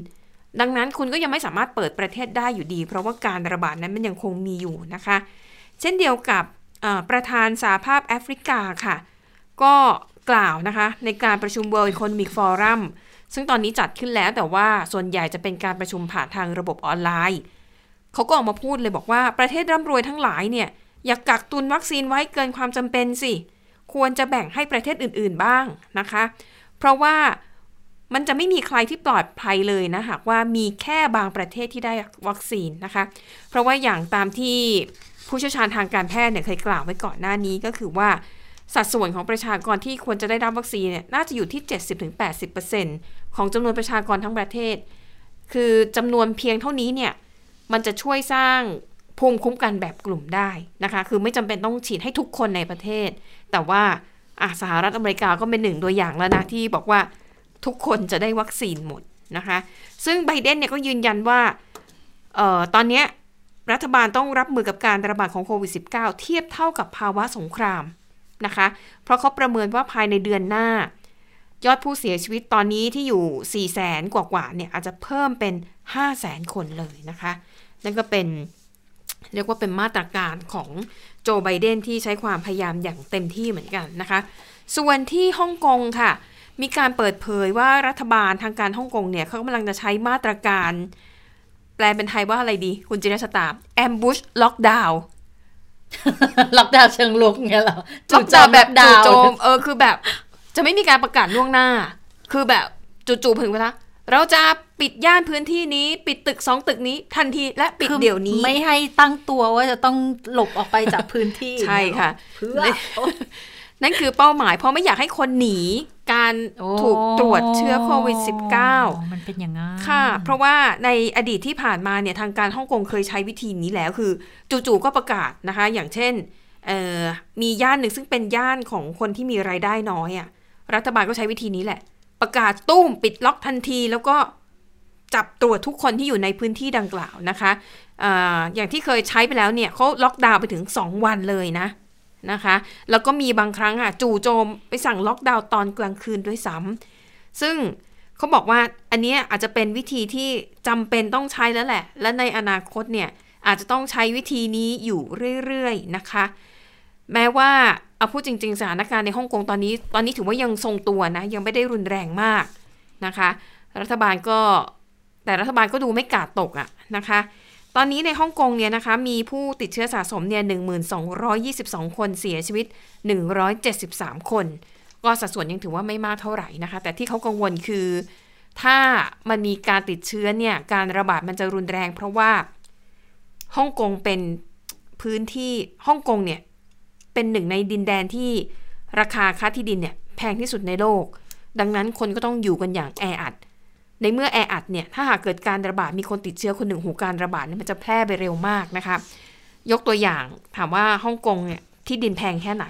ดังนั้นคุณก็ยังไม่สามารถเปิดประเทศได้อยู่ดี เพราะว่าการระบาดนั้นมันยังคงมีอยู่นะคะ เช่นเดียวกับ ประธานสหภาพแอฟริกาค่ะ ก็กล่าวนะคะในการประชุม World Economic Forum ซึ่งตอนนี้จัดขึ้นแล้วแต่ว่าส่วนใหญ่จะเป็นการประชุมผ่านทางระบบออนไลน์ เขาก็ออกมาพูดเลยบอกว่าประเทศร่ำรวยทั้งหลายเนี่ย อย่ากกักตุนวัคซีนไว้เกินความจำเป็นสิ ควรจะแบ่งให้ประเทศอื่น ๆ บ้างนะคะ เพราะว่ามันจะไม่มีใครที่ปลอดภัยเลยนะหากว่ามีแค่บางประเทศที่ได้วัคซีนนะคะ เพราะว่าอย่างตามที่ ผู้เชี่ยวชาญทางการแพทย์เนี่ยเคยกล่าวไว้ก่อนหน้านี้ก็คือว่าสัดส่วนของประชากรที่ควรจะได้รับวัคซีนเนี่ยน่าจะอยู่ที่ 70-80%ของจำนวนประชากรทั้งประเทศ คือจำนวนเพียงเท่านี้เนี่ยมันจะช่วยสร้างภูมิคุ้มกันแบบกลุ่มได้นะคะ คือไม่จำเป็นต้องฉีดให้ทุกคนในประเทศ แต่ว่าสหรัฐอเมริกาก็เป็นหนึ่งตัวอย่างแล้วนะ ที่บอกว่าทุกคนจะได้วัคซีนหมดนะคะ ซึ่งไบเดนเนี่ยก็ยืนยันว่าออตอนนี้ รัฐบาลต้องรับมือกับการระบาดของโควิด -19 เทียบเท่ากับภาวะสงครามนะคะ เพราะเขาประเมินว่าภายในเดือนหน้า ยอดผู้เสียชีวิตตอนนี้ที่อยู่4แสนกว่าๆเนี่ยอาจจะเพิ่มเป็น 5 0 0แสนคนเลยนะคะ นั่นก็เป็นเรียกว่าเป็นมาตรการของโจไบเดนที่ใช้ความพยายามอย่างเต็มที่เหมือนกันนะคะ ส่วนที่ฮ่องกงค่ะ มีการเปิดเผยว่ารัฐบาลทางการฮ่องกงเนี่ยเขากำลังจะใช้มาตรการ แปลเป็นไทยว่าอะไรดี คุณจิรชตาแอมบูชล็อกดาวน์ล็อกดาวน์เชิงลุกเงี้ยเหรอล็อกดาวน์แบบดาจู่วโจมเออคือแบบ จะไม่มีการประกาศล่วงหน้า คือแบบจู่ๆถึงเวลาเราจะปิดย่านพื้นที่นี้ ปิดตึกสองตึกนี้ทันทีและปิดเดี๋ยวนี้ ไม่ให้ตั้งตัวว่าจะต้องหลบออกไปจากพื้นที่ ใช่ค่ะ เพื่อในนั่นคือเป้าหมายเพราะไม่อยากให้คนหนีการถูกตรวจเชื้อโควิด -19 มันเป็นอย่างงั้นค่ะ เพราะว่าในอดีตที่ผ่านมาเนี่ยทางการฮ่องกงเคยใช้วิธีนี้แล้วคือ จู่ๆก็ประกาศนะคะ อย่างเช่นเอ่อมีย่านหนึ่งซึ่งเป็นย่านของคนที่มีรายได้น้อยอะ่ะรัฐบาลก็ใช้วิธีนี้แหละ ประกาศตุ้มปิดล็อกทันที แล้วก็จับตรวจทุกคนที่อยู่ในพื้นที่ดังกล่าวนะคะอาอย่างที่เคยใช้ไปแล้วเนี่ยเขาล็อกดาวน์ไปถึง 2 วันเลยนะ นะคะ แล้วก็มีบางครั้งอะจู่โจมไปสั่งล็อกดาวน์ตอนกลางคืนด้วยซ้ำซึ่งเขาบอกว่าอันนี้อาจจะเป็นวิธีที่จำเป็นต้องใช้แล้วแหละ และในอนาคตเนี่ยอาจจะต้องใช้วิธีนี้อยู่เรื่อยๆนะคะ แม้ว่าเอาพูดจริง ๆ สถานการณ์ในฮ่องกงตอนนี้ ตอนนี้ถือว่ายังทรงตัวนะ ยังไม่ได้รุนแรงมากนะคะ รัฐบาลก็แต่รัฐบาลก็ดูไม่กาดตกอะนะคะ ตอนนี้ในฮ่องกงเนี่ยนะคะมีผู้ติดเชื้อสะสมเนี่ย1222 คนเสียชีวิต 173 คน ก็สัดส่วนยังถือว่าไม่มากเท่าไหร่นะคะ แต่ที่เขากังวลคือ ถ้ามันมีการติดเชื้อเนี่ยการระบาดมันจะรุนแรง เพราะว่าฮ่องกงเป็นพื้นที่ฮ่องกงเนี่ยเป็นหนึ่งในดินแดนที่ราคาค่าที่ดินเนี่ยแพงที่สุดในโลก ดังนั้นคนก็ต้องอยู่กันอย่างแออัด ในเมื่อแออัดเนี่ยถ้าหากเกิดการระบาดมีคนติดเชื้อคนหนึ่งหูการระบาดเนี่ยมันจะแพร่ไปเร็วมากนะคะ ยกตัวอย่างถามว่าฮ่องกงเนี่ยที่ดินแพงแค่ไหน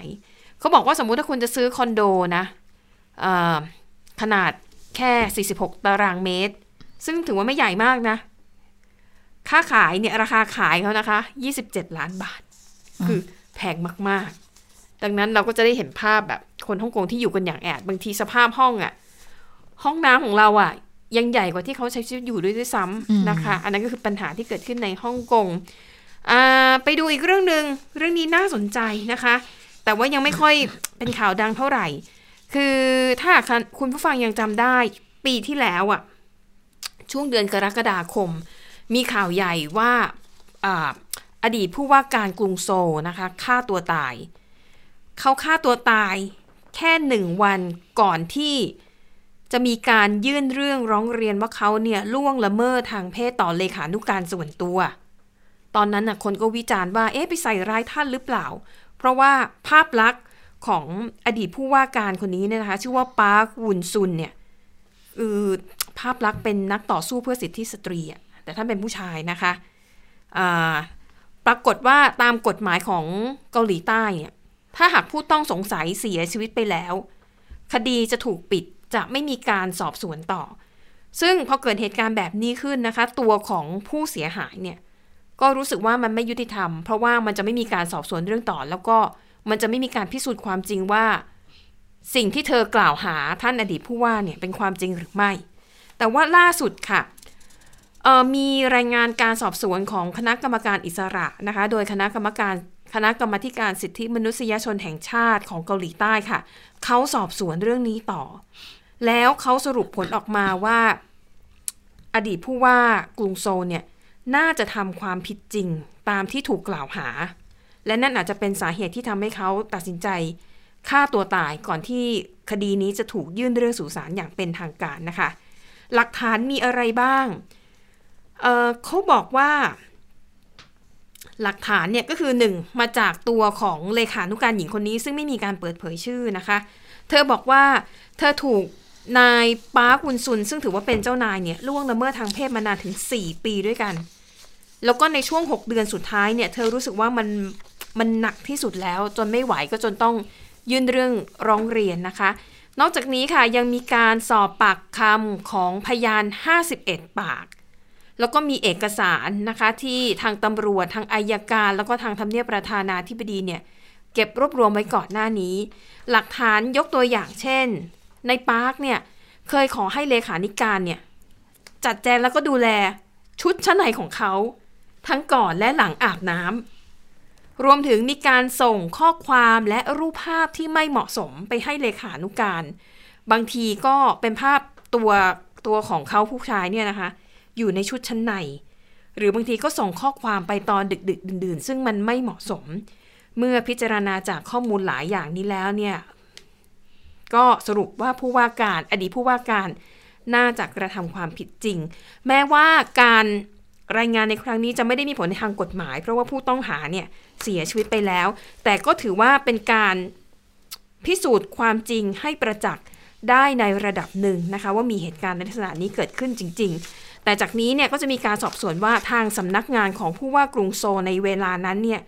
เขาบอกว่าสมมุติถ้าคุณจะซื้อคอนโดนะขนาดแค่ 46 ตารางเมตร ซึ่งถือว่าไม่ใหญ่มากนะ ค่าขายเนี่ยราคาขายเขานะคะ 27 ล้านบาท คือแพงมากๆ ดังนั้นเราก็จะได้เห็นภาพแบบคนฮ่องกงที่อยู่กันอย่างแอด บางทีสภาพห้องอะ่ะ ห้องน้ำของเราอะ่ะ ยังใหญ่กว่าที่เขาใช้ชีวิตอยู่ด้วยด้วยซ้ำนะคะ อันนั้นก็คือปัญหาที่เกิดขึ้นในฮ่องกงไปดูอีกเรื่องหนึ่งเรื่องนี้น่าสนใจนะคะ แต่ว่ายังไม่ค่อยเป็นข่าวดังเท่าไหร่ คือถ้าคุณผู้ฟังยังจำได้ปีที่แล้วอะ่ะช่วงเดือนกรกฎาคม มีข่าวใหญ่ว่าอาอดีตผู้ว่าการกรุงโซลนะคะฆ่าตัวตาย เขาฆ่าตัวตายแค่หนึ่งวันก่อนที่ จะมีการยื่นเรื่องร้องเรียนว่าเขาเนี่ยล่วงละเมิดทางเพศต่อเลขานุการส่วนตัว ตอนนั้นน่ะคนก็วิจารณ์ว่าเอ๊ะไปใส่ร้ายท่านหรือเปล่า เพราะว่าภาพลักษณ์ของอดีตผู้ว่าการคนนี้เนี่ยนะคะชื่อว่าปาร์ควุนซุนเนี่ยคือภาพลักษณ์เป็นนักต่อสู้เพื่อสิทธิสตรีอะแต่ท่านเป็นผู้ชายนะคะปรากฏว่าตามกฎหมายของเกาหลีใต้เนี่ยถ้าหากผู้ต้องสงสัยเสียชีวิตไปแล้ว คดีจะถูกปิด จะไม่มีการสอบสวนต่อ ซึ่งพอเกิดเหตุการณ์แบบนี้ขึ้นนะคะ ตัวของผู้เสียหายเนี่ยก็รู้สึกว่ามันไม่ยุติธรรม เพราะว่ามันจะไม่มีการสอบสวนเรื่องต่อ แล้วก็มันจะไม่มีการพิสูจน์ความจริงว่า สิ่งที่เธอกล่าวหาท่านอดีตผู้ว่าเนี่ยเป็นความจริงหรือไม่ แต่ว่าล่าสุดค่ะมีรายงานการสอบสวนของคณะกรรมการอิสระนะคะ โดยคณะกรรมการคณะกรรมการสิทธิมนุษยชนแห่งชาติของเกาหลีใต้ค่ะ เขาสอบสวนเรื่องนี้ต่อ แล้วเขาสรุปผลออกมาว่า อดีตผู้ว่ากรุงโซลเนี่ยน่าจะทำความผิดจริงตามที่ถูกกล่าวหา และนั่นอาจจะเป็นสาเหตุที่ทำให้เขาตัดสินใจฆ่าตัวตายก่อนที่คดีนี้จะถูกยื่นเรื่องสู่ศาลอย่างเป็นทางการนะคะ หลักฐานมีอะไรบ้างเเขาบอกว่า หลักฐานเนี่ยก็คือหนึ่งมาจากตัวของเลขานุการหญิงคนนี้ ซึ่งไม่มีการเปิดเผยชื่อนะคะ เธอบอกว่าเธอถูก นายปาร์คุนซุน ซึ่งถือว่าเป็นเจ้านายเนี่ยล่วงละเมิดทางเพศมานานถึง 4 ปีด้วยกัน แล้วก็ในช่วง 6 เดือนสุดท้ายเนี่ย เธอรู้สึกว่ามันมันหนักที่สุดแล้ว จนไม่ไหวก็จนต้องยื่นเรื่องร้องเรียนนะคะ นอกจากนี้ค่ะยังมีการสอบปากคำของพยาน 51 ปาก แล้วก็มีเอกสารนะคะที่ทางตำรวจทางอายการ แล้วก็ทางทำเนียบประธานาธิบดีเนี่ยเก็บรวบรวมไว้ก่อนหน้านี้ หลักฐานยกตัวอย่างเช่น ในปาร์คเนี่ยเคยขอให้เลขานิการเนี่ยจัดแจงแล้วก็ดูแลชุดชั้นในของเขาทั้งก่อนและหลังอาบน้ำรวมถึงมีการส่งข้อความและรูปภาพที่ไม่เหมาะสมไปให้เลขานุการ บางทีก็เป็นภาพตัวตัวของเขาผู้ชายเนี่ยนะคะ อยู่ในชุดชั้นใน หรือบางทีก็ส่งข้อความไปตอนดึกดึกดื่นๆ ซึ่งมันไม่เหมาะสม เมื่อพิจารณาจากข้อมูลหลายอย่างนี้แล้วเนี่ย ก็สรุปว่าผู้ว่าการอดีตผู้ว่าการน่าจะกระทำความผิดจริง แม้ว่าการรายงานในครั้งนี้จะไม่ได้มีผลในทางกฎหมาย เพราะว่าผู้ต้องหาเนี่ยเสียชีวิตไปแล้ว แต่ก็ถือว่าเป็นการพิสูจน์ความจริงให้ประจักษ์ได้ในระดับหนึ่งนะคะ ว่ามีเหตุการณ์ในลักษณะนี้เกิดขึ้นจริง ๆ แต่จากนี้เนี่ยก็จะมีการสอบสวนว่าทางสำนักงานของผู้ว่ากรุงโซลในเวลานั้นเนี่ย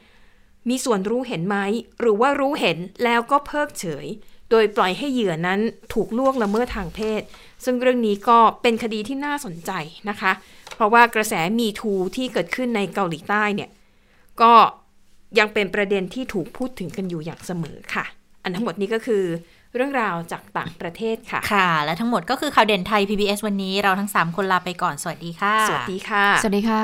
มีส่วนรู้เห็นไหมหรือว่ารู้เห็นแล้วก็เพิกเฉย ดยปล่อยให้เหยื่อนั้นถูกล่วงละเมิดทางเพศ ซึ่งเรื่องนี้ก็เป็นคดีที่น่าสนใจนะคะ เพราะว่ากระแสมีทูที่เกิดขึ้นในเกาหลีใต้เนี่ย ก็ยังเป็นประเด็นที่ถูกพูดถึงกันอยู่อย่างเสมอค่ะ อันทั้งหมดนี้ก็คือเรื่องราวจากต่างประเทศค่ะ ค่ะ และทั้งหมดก็คือข่าวเด่นไทย PBS วันนี้เราทั้ง 3 คนลาไปก่อน สวัสดีค่ะ สวัสดีค่ะ สวัสดีค่ะ